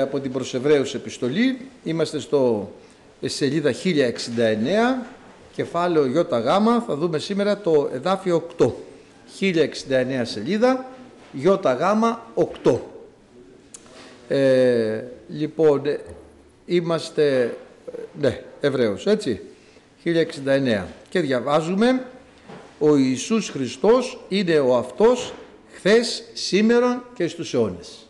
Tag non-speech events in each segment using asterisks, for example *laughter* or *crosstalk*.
από την Προσεβραίους επιστολή. Είμαστε στο ε, σελίδα 1069, κεφάλαιο ΙΓ. Θα δούμε σήμερα το εδάφιο 8. 1069 σελίδα, ΙΓ 8. Ε, λοιπόν, ε, είμαστε, ε, ναι, Εβραίος, έτσι, 1069. Και διαβάζουμε, ο Ιησούς Χριστός είναι ο αυτός χθες, σήμερα και στους αιώνες.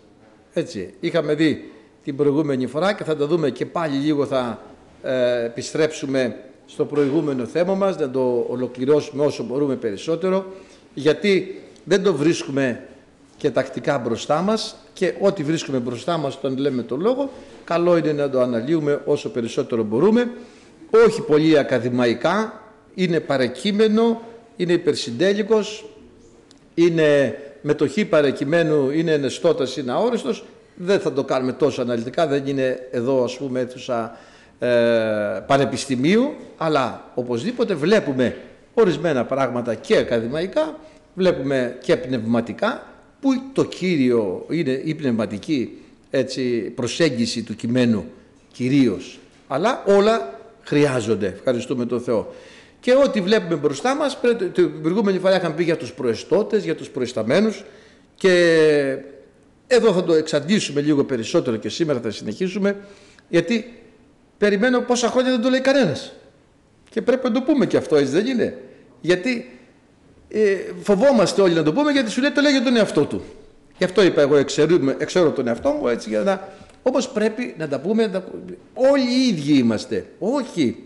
Έτσι, είχαμε δει την προηγούμενη φορά και θα τα δούμε και πάλι λίγο θα ε, επιστρέψουμε στο προηγούμενο θέμα μας, να το ολοκληρώσουμε όσο μπορούμε περισσότερο, γιατί δεν το βρίσκουμε και τακτικά μπροστά μας και ό,τι βρίσκουμε μπροστά μας τον λέμε το λόγο, καλό είναι να το αναλύουμε όσο περισσότερο μπορούμε, όχι πολύ ακαδημαϊκά, είναι παρεκείμενο, είναι υπερσυντέλικος, είναι μετοχή παρεκειμένου είναι ενεστώτας, είναι αόριστος, δεν θα το κάνουμε τόσο αναλυτικά, δεν είναι εδώ ας πούμε αίθουσα ε, πανεπιστημίου, αλλά οπωσδήποτε βλέπουμε ορισμένα πράγματα και ακαδημαϊκά, βλέπουμε και πνευματικά, που το κύριο είναι η πνευματική έτσι, προσέγγιση του κειμένου κυρίως, αλλά όλα χρειάζονται, ευχαριστούμε τον Θεό. Και ό,τι βλέπουμε μπροστά μας, την προηγούμενη φορά είχαμε πει για τους προεστώτες, για τους προεσταμένους και εδώ θα το εξαντλήσουμε λίγο περισσότερο και σήμερα θα συνεχίσουμε γιατί περιμένω πόσα χρόνια δεν το λέει κανένας. Και πρέπει να το πούμε και αυτό, έτσι δεν είναι; Γιατί ε, φοβόμαστε όλοι να το πούμε γιατί σου λέει το λέει για τον εαυτό του. Γι' αυτό είπα εγώ εξέρω τον εαυτό μου έτσι για να... Όπως πρέπει να τα πούμε, να... όλοι οι ίδιοι είμαστε. Όχι,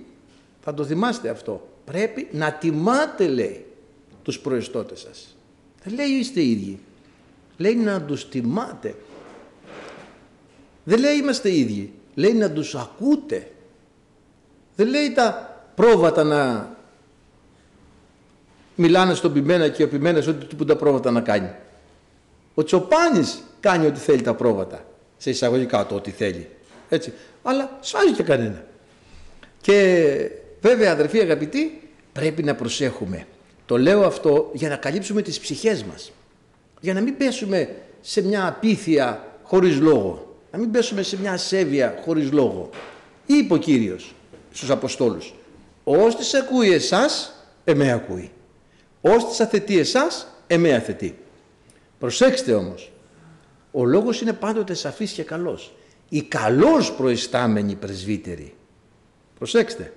θα το θυμάστε αυτό πρέπει να τιμάτε λέει τους προεστώτες σας. Δεν λέει είστε ίδιοι. Λέει να τους τιμάτε. Δεν λέει είμαστε ίδιοι. Λέει να τους ακούτε. Δεν λέει τα πρόβατα να μιλάνε στον πιμένα και ο πιμένας ό,τι που τα πρόβατα να κάνει. Ο Τσοπάνης κάνει ό,τι θέλει τα πρόβατα. Σε εισαγωγικά το ό,τι θέλει. Έτσι. Αλλά σφάζει και κανένα. Και Βέβαια αδερφοί αγαπητοί πρέπει να προσέχουμε. Το λέω αυτό για να καλύψουμε τις ψυχές μας. Για να μην πέσουμε σε μια απίθεια χωρίς λόγο. Να μην πέσουμε σε μια ασέβεια χωρίς λόγο. Είπε ο Κύριος στους Αποστόλους. Ώστις ακούει εσάς, εμέ ακούει. Ώστις αθετεί εσάς, εμέ αθετεί. Προσέξτε όμως. Ο λόγος είναι πάντοτε σαφής και καλός. Οι καλώς προϊστάμενοι πρεσβύτεροι. Προσέξτε.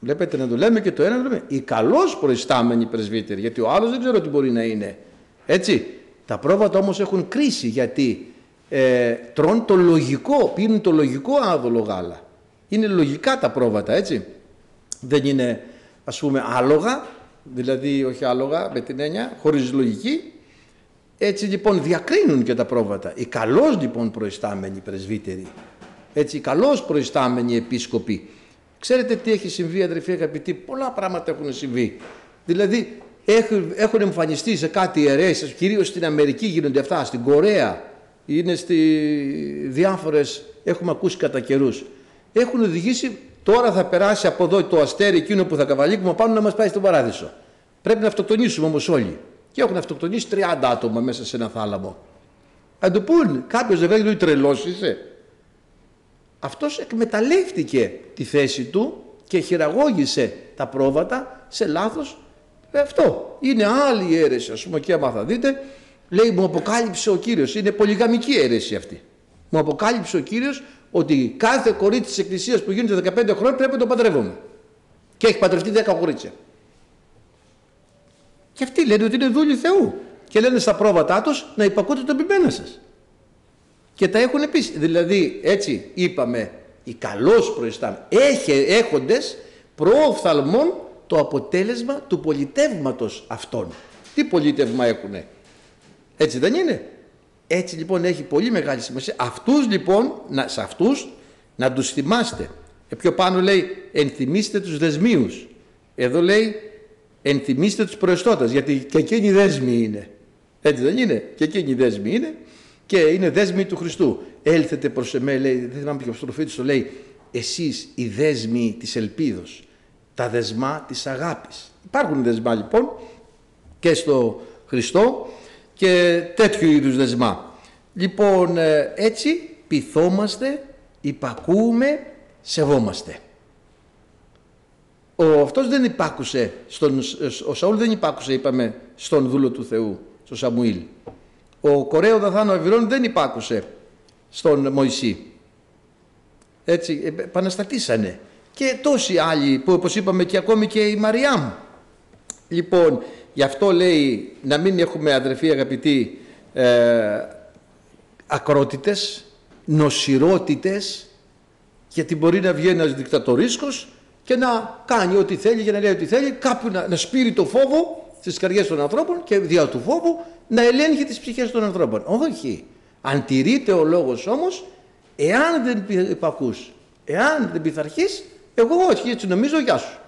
Βλέπετε να το λέμε και το ένα να το λέμε. Οι καλώς προϊστάμενοι πρεσβύτεροι, γιατί ο άλλος δεν ξέρω τι μπορεί να είναι. Έτσι. Τα πρόβατα όμως έχουν κρίση γιατί ε, τρώνε το λογικό, πίνουν το λογικό άδολο γάλα. Είναι λογικά τα πρόβατα, έτσι. Δεν είναι ας πούμε άλογα, δηλαδή όχι άλογα με την έννοια, χωρίς λογική. Έτσι λοιπόν διακρίνουν και τα πρόβατα. Οι καλώς λοιπόν προϊστάμενοι πρεσβύτεροι, έτσι οι καλώς προϊστάμενοι επίσκοποι, Ξέρετε τι έχει συμβεί αδερφοί αγαπητοί, πολλά πράγματα έχουν συμβεί. Δηλαδή έχουν, έχουν εμφανιστεί σε κάτι ιερέες, κυρίως στην Αμερική γίνονται αυτά, στην Κορέα, είναι στη διάφορες, έχουμε ακούσει κατά καιρούς. Έχουν οδηγήσει, τώρα θα περάσει από εδώ το αστέρι εκείνο που θα καβαλήκουμε πάνω να μας πάει στον παράδεισο. Πρέπει να αυτοκτονήσουμε όμως όλοι. Και έχουν αυτοκτονήσει 30 άτομα μέσα σε ένα θάλαμο. Αν το πούν, κάποιος δεν λέει τρελός είσαι αυτός εκμεταλλεύτηκε τη θέση του και χειραγώγησε τα πρόβατα σε λάθος αυτό. Είναι άλλη αίρεση ας πούμε και άμα θα δείτε λέει μου αποκάλυψε ο Κύριος, είναι πολυγαμική αίρεση αυτή. Μου αποκάλυψε ο Κύριος ότι κάθε κορίτσι της εκκλησίας που γίνεται 15 χρόνια πρέπει να το παντρεύομαι. Και έχει παντρευτεί 10 κορίτσια. Και αυτοί λένε ότι είναι δούλοι Θεού. Και λένε στα πρόβατά τους να υπακούτε τον πειμένα σας και τα έχουν επίσης. Δηλαδή έτσι είπαμε οι καλώς προϊστάμενοι έχοντες προοφθαλμών το αποτέλεσμα του πολιτεύματος αυτών. Τι πολίτευμα έχουνε; Έτσι δεν είναι; Έτσι λοιπόν έχει πολύ μεγάλη σημασία. Αυτούς λοιπόν, να, σε αυτούς να τους θυμάστε. Ε, πιο πάνω λέει ενθυμίστε τους δεσμίους. Εδώ λέει ενθυμίστε τους προεστώτας γιατί και εκείνοι δέσμοι είναι. Έτσι δεν είναι; Και εκείνοι δέσμοι είναι και είναι δέσμοι του Χριστού. Έλθετε προς εμέ, λέει, δεν θυμάμαι ποιο προφήτης το λέει, εσείς οι δέσμοι της ελπίδος, τα δεσμά της αγάπης. Υπάρχουν δεσμά λοιπόν και στο Χριστό και τέτοιου είδους δεσμά. Λοιπόν, ε, έτσι πειθόμαστε, υπακούμε, σεβόμαστε. Ο, αυτός δεν υπάκουσε, στον, ο Σαούλ δεν υπάκουσε, είπαμε, στον δούλο του Θεού, στον Σαμουήλ. Ο Κορέο Δαθάνο Αβυρών δεν υπάκουσε στον Μωυσή. Έτσι, επαναστατήσανε. Και τόσοι άλλοι που όπως είπαμε και ακόμη και η Μαριάμ. Λοιπόν, γι' αυτό λέει να μην έχουμε αδερφοί αγαπητοί ε, ακρότητες, νοσηρότητες, γιατί μπορεί να βγει ένας δικτατορίσκος και να κάνει ό,τι θέλει και να λέει ό,τι θέλει, κάπου να, να σπείρει το φόβο στις καρδιές των ανθρώπων και δια του φόβου να ελέγχει τις ψυχές των ανθρώπων. Όχι. Αν τηρείται ο λόγος όμως, εάν δεν υπακούς, εάν δεν πειθαρχείς, εγώ όχι έτσι νομίζω, γεια σου.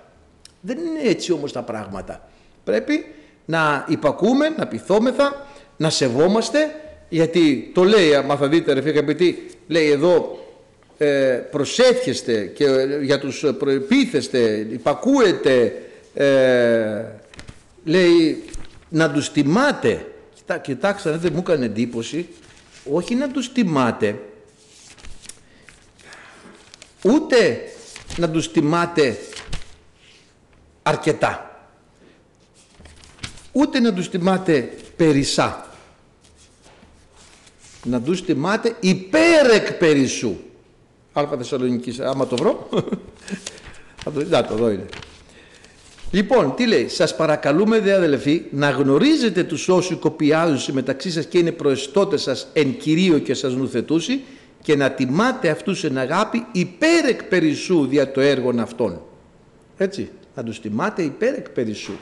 Δεν είναι έτσι όμως τα πράγματα. Πρέπει να υπακούμε, να πειθόμεθα, να σεβόμαστε, γιατί το λέει, αν θα δείτε ρε αγαπητοί, λέει εδώ ε, προσεύχεστε και για τους προεπίθεστε, υπακούετε, ε, λέει να τους τιμάτε. Κοιτά, κοιτάξτε, δεν μου έκανε εντύπωση, όχι να τους τιμάτε, ούτε να τους τιμάτε αρκετά, ούτε να τους τιμάτε περισσά, να τους τιμάτε υπέρεκ περισσού. Αλφα Θεσσαλονικής, άμα το βρω, *laughs* θα το, να το εδώ είναι. Λοιπόν, τι λέει, σας παρακαλούμε δε αδελφοί να γνωρίζετε τους όσοι κοπιάζουν μεταξύ σας και είναι προεστώτες σας εν κυρίω και σας νουθετούσι και να τιμάτε αυτούς εν αγάπη υπέρ εκ περισσού δια το έργο αυτών. Έτσι, να τους τιμάτε υπέρ εκ περισσού.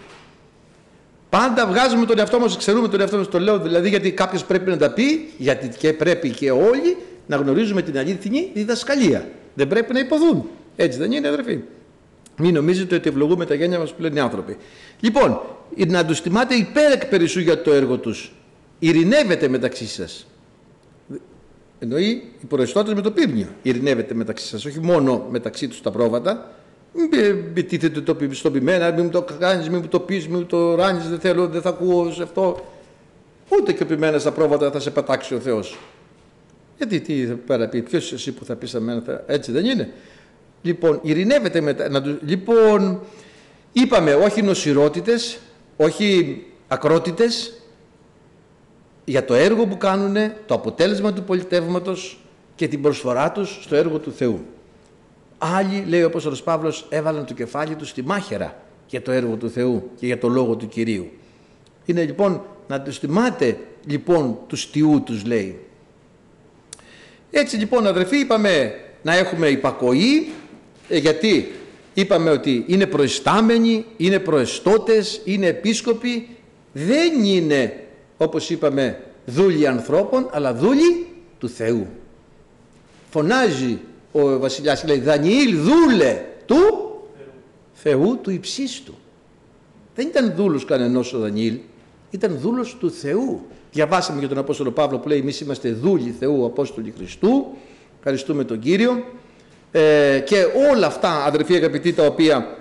Πάντα βγάζουμε τον εαυτό μας, ξέρουμε τον εαυτό μας, το λέω δηλαδή γιατί κάποιος πρέπει να τα πει, γιατί και πρέπει και όλοι να γνωρίζουμε την αλήθινη διδασκαλία. Δεν πρέπει να υποθούν. Έτσι δεν είναι αδερφοί. Μην νομίζετε ότι ευλογούμε τα γένια μας που λένε οι άνθρωποι. Λοιπόν, να τους τιμάτε υπέρ εκ περισσού για το έργο τους. Ειρηνεύετε μεταξύ σας. Εννοεί οι προεστώτες με το πύρνιο. Ειρηνεύετε μεταξύ σας, όχι μόνο μεταξύ τους τα πρόβατα. Μην τίθετε το στο πειμένα, μην μου το κάνεις, μην μου το πεις, μην μου το ράνεις, δεν θέλω, δεν θα ακούω σε αυτό. Ούτε και πειμένας στα πρόβατα θα σε πατάξει ο Θεός. Γιατί τι θα πέρα πει, ποιος εσύ που θα πεις μένα, έτσι δεν είναι. Λοιπόν, ειρηνεύεται μετά. Να Λοιπόν, είπαμε όχι νοσηρότητες, όχι ακρότητες, για το έργο που κάνουν, το αποτέλεσμα του πολιτεύματος και την προσφορά τους στο έργο του Θεού. Άλλοι, λέει ο Απόστολος Παύλος, έβαλαν το κεφάλι τους στη μάχαιρα για το έργο του Θεού και για το λόγο του Κυρίου. Είναι λοιπόν να τους τιμάτε λοιπόν τους στιού τους λέει. Έτσι λοιπόν αδερφοί είπαμε να έχουμε υπακοή ε, γιατί είπαμε ότι είναι προϊστάμενοι, είναι προεστώτες, είναι επίσκοποι, δεν είναι όπως είπαμε δούλοι ανθρώπων, αλλά δούλοι του Θεού. Φωνάζει ο βασιλιάς, λέει Δανιήλ δούλε του Θεού του υψίστου. Δεν ήταν δούλος κανενός ο Δανιήλ, ήταν δούλος του Θεού. Διαβάσαμε για τον Απόστολο Παύλο που λέει εμείς είμαστε δούλοι Θεού, Απόστολοι Χριστού. Ευχαριστούμε τον Κύριο. Ε, και όλα αυτά αδερφοί αγαπητοί τα οποία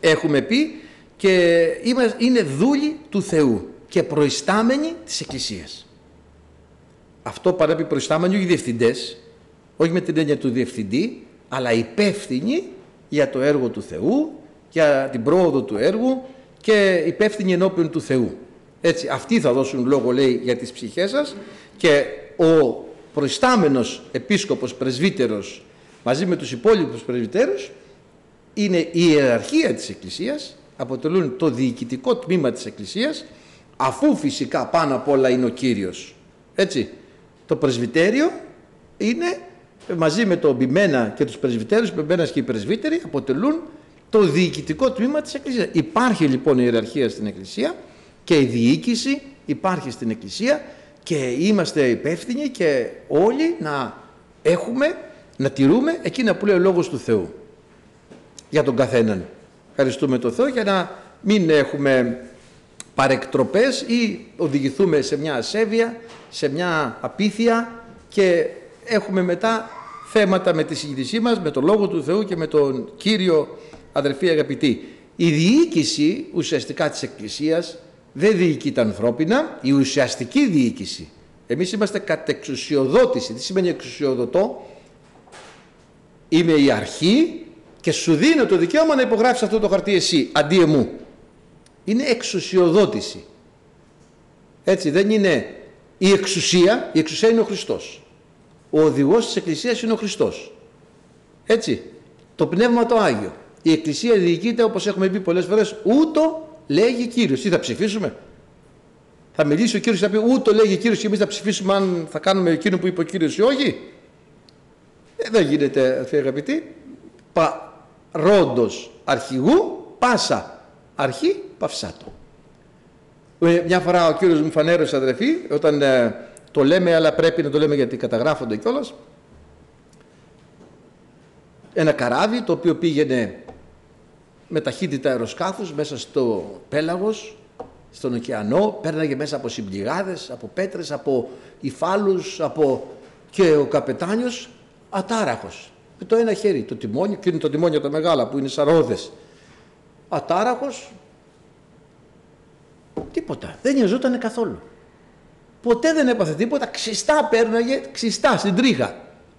έχουμε πει και είναι δούλοι του Θεού και προϊστάμενοι της Εκκλησίας. Αυτό παρέπει προϊστάμενοι όχι διευθυντές, όχι με την έννοια του διευθυντή, αλλά υπεύθυνοι για το έργο του Θεού, για την πρόοδο του έργου και υπεύθυνοι ενώπιον του Θεού. Έτσι, αυτοί θα δώσουν λόγο, λέει, για τις ψυχές σας και ο προϊστάμενος επίσκοπος πρεσβύτερος μαζί με τους υπόλοιπους πρεσβυτέρους είναι η ιεραρχία της Εκκλησίας, αποτελούν το διοικητικό τμήμα της Εκκλησίας, αφού φυσικά πάνω απ' όλα είναι ο Κύριος. Έτσι, το πρεσβυτέριο είναι μαζί με το μπημένα και τους πρεσβυτέρους, μπημένας και οι πρεσβύτεροι αποτελούν το διοικητικό τμήμα της Εκκλησίας. Υπάρχει λοιπόν η ιεραρχία στην Εκκλησία και η διοίκηση υπάρχει στην Εκκλησία και είμαστε υπεύθυνοι και όλοι να έχουμε να τηρούμε εκείνα που λέει ο Λόγος του Θεού για τον καθέναν. Ευχαριστούμε τον Θεό για να μην έχουμε παρεκτροπές ή οδηγηθούμε σε μια ασέβεια, σε μια απίθεια και έχουμε μετά θέματα με τη συγκριτησή μας, με τον Λόγο του Θεού και με τον Κύριο αδερφή αγαπητή. Η διοίκηση ουσιαστικά της Εκκλησίας δεν διοικεί τα ανθρώπινα, η ουσιαστική διοίκηση Εμείς είμαστε κατεξουσιοδότηση. Τι σημαίνει εξουσιοδοτώ; Είμαι η αρχή και σου δίνω το δικαίωμα να υπογράψεις αυτό το χαρτί εσύ, αντί εμού. Είναι εξουσιοδότηση. Έτσι δεν είναι η εξουσία, η εξουσία είναι ο Χριστός. Ο οδηγός της Εκκλησίας είναι ο Χριστός. Έτσι, το Πνεύμα το Άγιο. Η Εκκλησία διοικείται όπως έχουμε πει πολλές φορές ούτω λέγει Κύριος. Τι θα ψηφίσουμε; Θα μιλήσει ο Κύριος και θα πει ούτω λέγει Κύριος και εμείς θα ψηφίσουμε αν θα κάνουμε εκείνο που είπε ο Κύριος ή όχι; Ε, δεν γίνεται αγαπητοί. Παρόντος αρχηγού πάσα αρχή παυσάτο. Ε, μια φορά ο κύριος μου φανέρωσε αδερφή, όταν ε, το λέμε, αλλά πρέπει να το λέμε γιατί καταγράφονται κιόλας. Ένα καράβι το οποίο πήγαινε με ταχύτητα αεροσκάφους μέσα στο πέλαγος, στον ωκεανό, πέρναγε μέσα από συμπληγάδες, από πέτρες, από υφάλους, από... και ο καπετάνιος ατάραχος. Με το ένα χέρι το τιμόνι, και είναι το τιμόνιο τα μεγάλα που είναι σαρόδες. Ατάραχος, Τίποτα. Δεν νοιαζόταν καθόλου. Ποτέ δεν έπαθε τίποτα. Ξιστά πέρναγε, ξιστά στην τρίχα.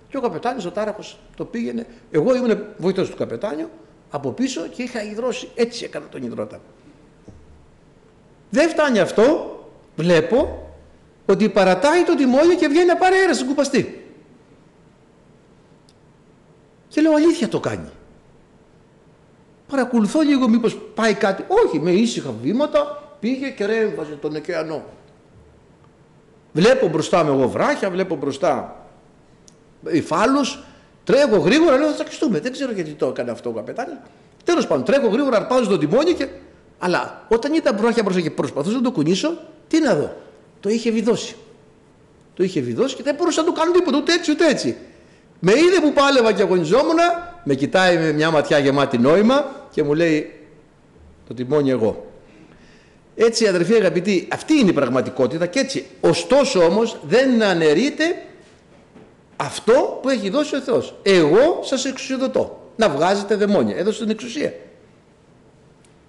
Και ο καπετάνιος ο τάραχος το πήγαινε. Εγώ ήμουν βοηθός του καπετάνιου από πίσω και είχα υδρώσει. Έτσι έκανα τον υδρότα. Δεν φτάνει αυτό. Βλέπω ότι παρατάει το τιμόνιο και βγαίνει να πάρει αέρα στην κουπαστή. Και λέω αλήθεια το κάνει. Παρακολουθώ λίγο μήπως πάει κάτι. Όχι, με ήσυχα βήματα πήγε και ρέμβαζε τον ωκεανό. Βλέπω μπροστά με εγώ βράχια, βλέπω μπροστά υφάλους, τρέχω γρήγορα, λέω θα τσακιστούμε. Δεν ξέρω γιατί το έκανε αυτό ο καπετάνιο. Τέλος πάντων, τρέχω γρήγορα, αρπάζω το τιμόνι και. Αλλά όταν ήταν βράχια μπροστά και προσπαθούσα να το κουνήσω, τι να δω. Το είχε βιδώσει. Το είχε βιδώσει και δεν μπορούσα να το κάνω τίποτα, ούτε έτσι ούτε έτσι. Με είδε που πάλευα και αγωνιζόμουν, με κοιτάει με μια ματιά γεμάτη νόημα και μου λέει το τιμόνι εγώ. Έτσι αδερφοί αγαπητοί, αυτή είναι η πραγματικότητα και έτσι. Ωστόσο όμως δεν αναιρείται αυτό που έχει δώσει ο Θεός. Εγώ σας εξουσιοδοτώ. Να βγάζετε δαιμόνια. Έδωσε την εξουσία.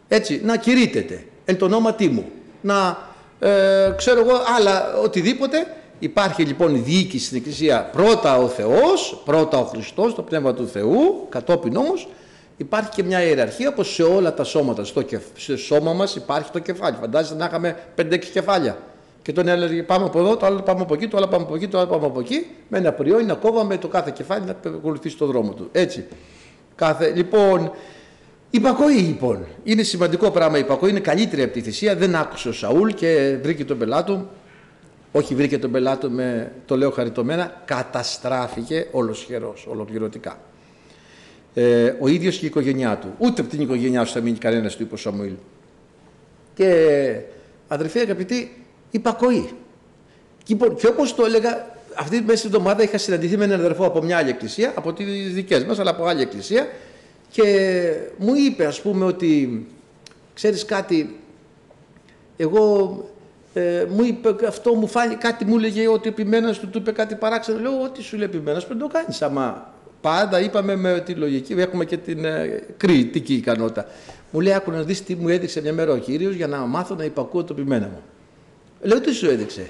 Έτσι, να κηρύτετε εν το ονόματί μου. Να ε, ξέρω εγώ άλλα οτιδήποτε. Υπάρχει λοιπόν η διοίκηση στην Εκκλησία πρώτα ο Θεός, πρώτα ο Χριστός, το Πνεύμα του Θεού, κατόπιν όμως Υπάρχει και μια ιεραρχία όπως σε όλα τα σώματα. Στο, κεφ... σώμα μας υπάρχει το κεφάλι. Φαντάζεστε να είχαμε 5-6 κεφάλια. Και τον έλεγε πάμε από εδώ, το άλλο πάμε από εκεί, το άλλο πάμε από εκεί, το άλλο πάμε από εκεί. Με ένα πριόνι να κόβαμε το κάθε κεφάλι να ακολουθήσει το δρόμο του. Έτσι. Κάθε... Λοιπόν, υπακοή λοιπόν. Είναι σημαντικό πράγμα η υπακοή. Είναι καλύτερη από τη θυσία. Δεν άκουσε ο Σαούλ και βρήκε τον πελάτο. Όχι βρήκε τον πελάτο με το λέω χαριτωμένα. Καταστράφηκε ολοσχερός, ολοκληρωτικά ε, ο ίδιος και η οικογένειά του. Ούτε από την οικογένειά σου θα μείνει κανένας του, είπε ο Σαμουήλ. Και αδερφοί αγαπητοί, υπακοή. Και, και όπως το έλεγα, αυτή τη μέση εβδομάδα είχα συναντηθεί με έναν αδερφό από μια άλλη εκκλησία, από τις δικές μας, αλλά από άλλη εκκλησία και μου είπε ας πούμε ότι ξέρεις κάτι, εγώ ε, μου είπε αυτό, μου φάνηκε κάτι, μου έλεγε ότι επιμένας του, του είπε κάτι παράξενο. Λέω, ό,τι σου λέει επιμένας πρέπει να το κάνεις άμα Πάντα είπαμε με τη λογική, έχουμε και την ε, κριτική ικανότητα. Μου λέει, άκου να δεις τι μου έδειξε μια μέρα ο Κύριος για να μάθω να υπακούω το πειμένα μου. Λέω, τι σου έδειξε;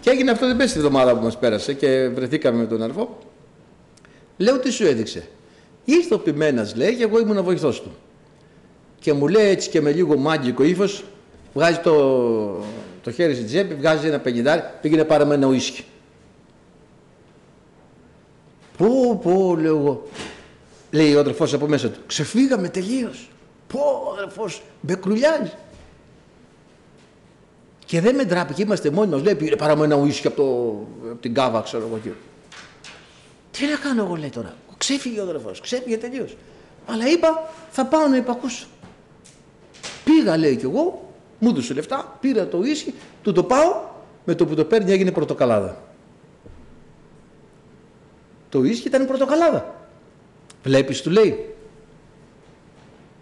Και έγινε αυτό την πέση εβδομάδα που μας πέρασε και βρεθήκαμε με τον αρφό. Λέω, τι σου έδειξε; Ήρθε ο ποιμένας, λέει, και εγώ ήμουν βοηθός του. Και μου λέει έτσι και με λίγο μάγκικο ύφος, βγάζει το, το χέρι στην τσέπη, βγάζει ένα πενιντάρι, πήγαινε πάρε με ένα ουίσκι. Πω, πω, λέω εγώ. Λέει ο αδερφός από μέσα του. Ξεφύγαμε τελείως. Πω, ο αδερφός, με κρουλιάζει. Και δεν με ντράπηκε, είμαστε μόνοι μας. Λέει, πήρε παρά μου ένα ουίσκι από, το, από την κάβα, ξέρω εγώ. Τι να κάνω εγώ, λέει τώρα. Ξέφυγε ο αδερφός, ξέφυγε τελείως. Αλλά είπα, θα πάω να υπακούσω. Πήγα, λέει κι εγώ, μου έδωσε λεφτά, πήρα το ουίσκι, του το πάω, με το που το παίρνει έγινε πρωτοκαλάδα. Το ίσχυ ήταν πορτοκαλάδα. Βλέπεις του λέει.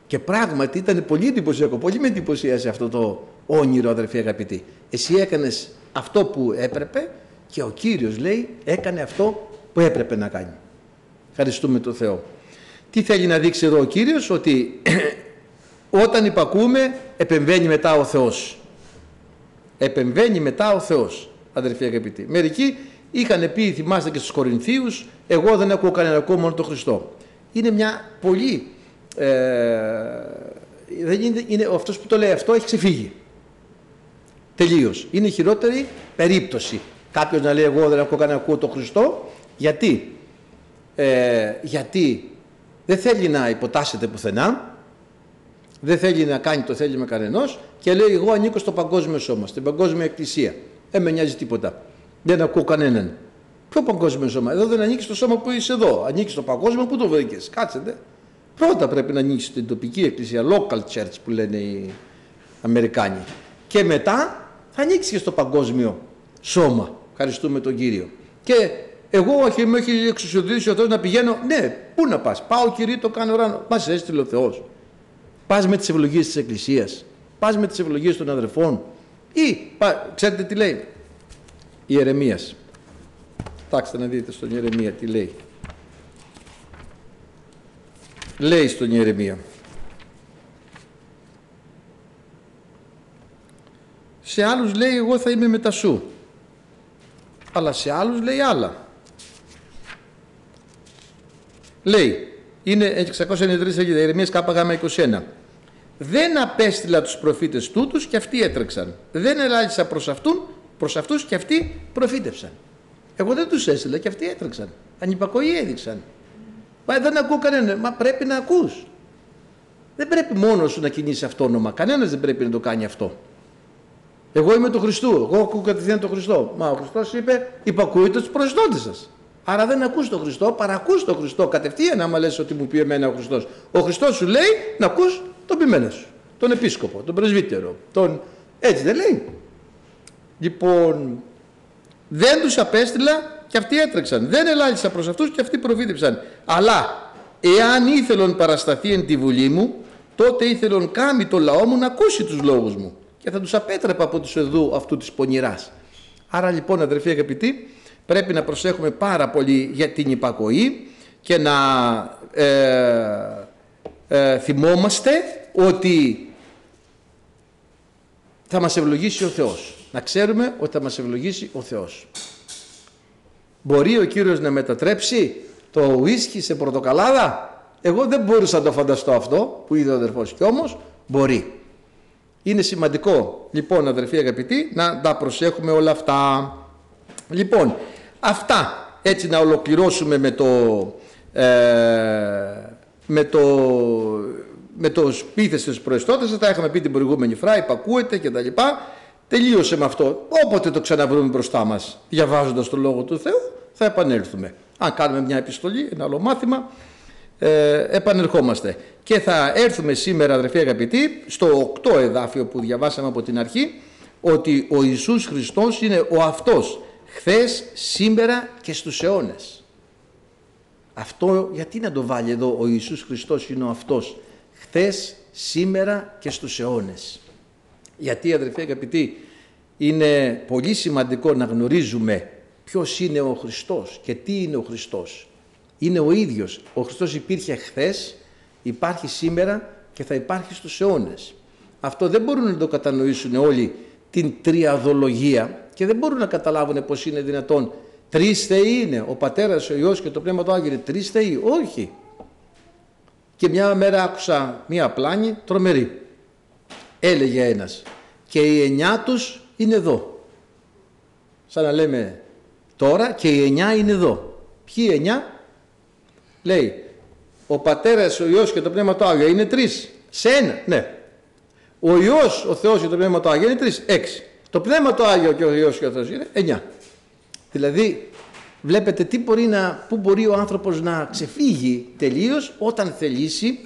Και πράγματι ήταν πολύ εντυπωσιακό, πολύ με εντυπωσίασε αυτό το όνειρο αδερφοί αγαπητοί. Εσύ έκανες αυτό που έπρεπε και ο Κύριος λέει έκανε αυτό που έπρεπε να κάνει. Ευχαριστούμε τον Θεό. Τι θέλει να δείξει εδώ ο Κύριος, ότι *clears throat* όταν υπακούμε επεμβαίνει μετά ο Θεός. Επεμβαίνει μετά ο Θεός. αδερφοί αγαπητοί. Μερικοί είχαν πει, θυμάστε και στους Κορινθίους, εγώ δεν ακούω κανένα ακόμα μόνο τον Χριστό. Είναι μια πολύ. Ε, δεν είναι, είναι, αυτός που το λέει αυτό έχει ξεφύγει. Τελείως. Είναι η χειρότερη περίπτωση. Κάποιος να λέει: Εγώ δεν ακούω κανένα ακούω τον Χριστό. Γιατί, ε, γιατί δεν θέλει να υποτάσσεται πουθενά, δεν θέλει να κάνει το θέλει με κανενός και λέει: Εγώ ανήκω στο παγκόσμιο σώμα, στην παγκόσμια εκκλησία. Δεν με νοιάζει τίποτα. Δεν ακούω κανέναν. Ποιο παγκόσμιο σώμα, εδώ δεν ανήκει στο σώμα που είσαι εδώ. Ανήκει στο παγκόσμιο, πού το βρήκες. Κάτσετε. Πρώτα πρέπει να ανοίξει στην τοπική εκκλησία, local church που λένε οι Αμερικάνοι. Και μετά θα ανοίξεις και στο παγκόσμιο σώμα. Ευχαριστούμε τον Κύριο. Και εγώ όχι, με έχει εξουσιοδοτήσει ο Θεός να πηγαίνω. Ναι, πού να πας; Πάω κυρίω το κάνω ουράνο. Μας έστειλε ο Θεός. Πας με τις ευλογίες της Εκκλησίας. Πας με τις ευλογίες των αδερφών. Ή, πα, ξέρετε τι λέει; Η Ερεμία. Κοιτάξτε να δείτε στον Ιερεμία τι λέει. Λέει στον Ιερεμία. Σε άλλους λέει εγώ θα είμαι μετά σου. Αλλά σε άλλους λέει άλλα. Λέει, είναι 693 σελίδα, Ιερεμίας ΚΓ 21. Δεν απέστειλα τους προφήτες τούτους και αυτοί έτρεξαν. Δεν ελάλησα προς, αυτούν, προς αυτούς και αυτοί προφήτευσαν. Εγώ δεν τους έστειλα και αυτοί έτρεξαν. Ανυπακοή έδειξαν. Μα δεν ακούω κανέναν. Μα πρέπει να ακούς. Δεν πρέπει μόνος σου να κινείσαι αυτόνομα. Κανένας δεν πρέπει να το κάνει αυτό. Εγώ είμαι του Χριστού. Εγώ ακούω κατευθείαν τον Χριστό. Μα ο Χριστός είπε: Υπακούετε του προσδότε σας. Άρα δεν ακούς τον Χριστό, παρακούς τον Χριστό κατευθείαν άμα λες ότι μου πει εμένα ο Χριστός. Ο Χριστός σου λέει να ακούς τον ποιμένο σου, τον επίσκοπο, τον πρεσβύτερο, τον... έτσι δεν λέει. Λοιπόν, δεν τους απέστειλα και αυτοί έτρεξαν. Δεν ελάλησα προς αυτούς και αυτοί προφήτευσαν. Αλλά εάν ήθελον παρασταθεί εν τη βουλή μου, τότε ήθελον κάμει το λαό μου να ακούσει τους λόγους μου και θα τους απέτρεπα από τους εδού αυτού της πονηράς. Άρα λοιπόν αδερφοί αγαπητοί, πρέπει να προσέχουμε πάρα πολύ για την υπακοή και να ε, ε, θυμόμαστε ότι θα μας ευλογήσει ο Θεός. Να ξέρουμε ότι θα μας ευλογήσει ο Θεός. Μπορεί ο Κύριος να μετατρέψει το ουίσκι σε πορτοκαλάδα; Εγώ δεν μπορούσα να το φανταστώ αυτό που είδε ο αδερφός και όμως μπορεί. Είναι σημαντικό λοιπόν αδερφοί αγαπητοί να τα προσέχουμε όλα αυτά. Λοιπόν, αυτά έτσι να ολοκληρώσουμε με το, ε, με το, με το σπίθες της προεστώτες, τα είχαμε πει την προηγούμενη φρά, υπακούεται και τα λοιπά. Τελείωσε με αυτό. Όποτε το ξαναβρούμε μπροστά μας, διαβάζοντας το Λόγο του Θεού, θα επανέλθουμε. Αν κάνουμε μια επιστολή, ένα άλλο μάθημα, ε, επανερχόμαστε. Και θα έρθουμε σήμερα, αδερφοί αγαπητοί, στο 8 εδάφιο που διαβάσαμε από την αρχή, ότι ο Ιησούς Χριστός είναι ο αυτός χθες, σήμερα και στους αιώνες. Αυτό γιατί να το βάλει εδώ ο Ιησούς Χριστός είναι ο αυτός χθες, σήμερα και στους αιώνες. Γιατί αδερφοί αγαπητοί είναι πολύ σημαντικό να γνωρίζουμε ποιος είναι ο Χριστός και τι είναι ο Χριστός. Είναι ο ίδιος. Ο Χριστός υπήρχε χθες, υπάρχει σήμερα και θα υπάρχει στους αιώνες. Αυτό δεν μπορούν να το κατανοήσουν όλοι την τριαδολογία και δεν μπορούν να καταλάβουν πως είναι δυνατόν. Τρεις θεοί είναι, ο Πατέρας, ο Υιός και το Πνεύμα του Άγιο τρεις θεοί. Όχι. Και μια μέρα άκουσα μια πλάνη τρομερή. Έλεγε ένας και οι εννιά τους είναι εδώ. Σαν να λέμε τώρα και οι εννιά είναι εδώ. Ποιοι εννιά; Λέει ο Πατέρας, ο Υιός και το Πνεύμα του Άγιο είναι τρεις. Σε ένα, ναι. Ο Υιός, ο Θεός και το Πνεύμα του Άγιο είναι τρεις, έξι. Το Πνεύμα το Άγιο και ο Υιός και ο Θεός είναι εννιά. Δηλαδή βλέπετε τι μπορεί να, πού μπορεί ο άνθρωπος να ξεφύγει τελείως όταν θελήσει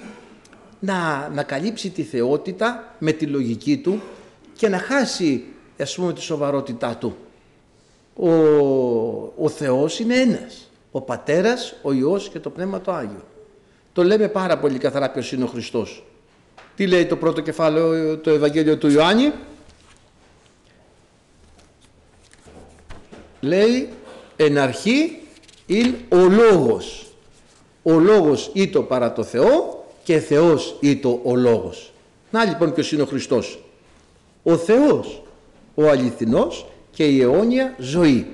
να, να καλύψει τη θεότητα με τη λογική του και να χάσει ας πούμε τη σοβαρότητά του. Ο, ο Θεός είναι ένας. Ο Πατέρας, ο Υιός και το Πνεύμα το Άγιο. Το λέμε πάρα πολύ καθαρά ποιος είναι ο Χριστός. Τι λέει το πρώτο κεφάλαιο το Ευαγγέλιο του Ιωάννη; λέει εν αρχή είναι ο λόγος. Ο λόγος ήτο παρά το Θεό και Θεός ήτο ο λόγος. Να λοιπόν ποιος είναι ο Χριστός. Ο Θεός, ο αληθινός και η αιώνια ζωή.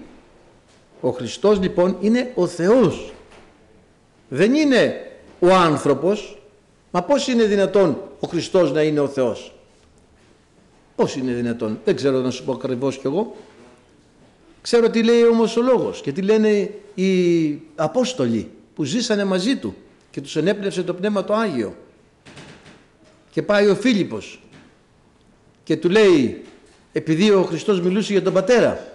Ο Χριστός λοιπόν είναι ο Θεός. Δεν είναι ο άνθρωπος. Μα πώς είναι δυνατόν ο Χριστός να είναι ο Θεός; Πώς είναι δυνατόν; Δεν ξέρω να σου πω ακριβώς κι εγώ. Ξέρω τι λέει όμως ο λόγος και τι λένε οι Απόστολοι που ζήσανε μαζί του και τους ενέπνευσε το Πνεύμα το Άγιο. Και πάει ο Φίλιππος και του λέει επειδή ο Χριστός μιλούσε για τον Πατέρα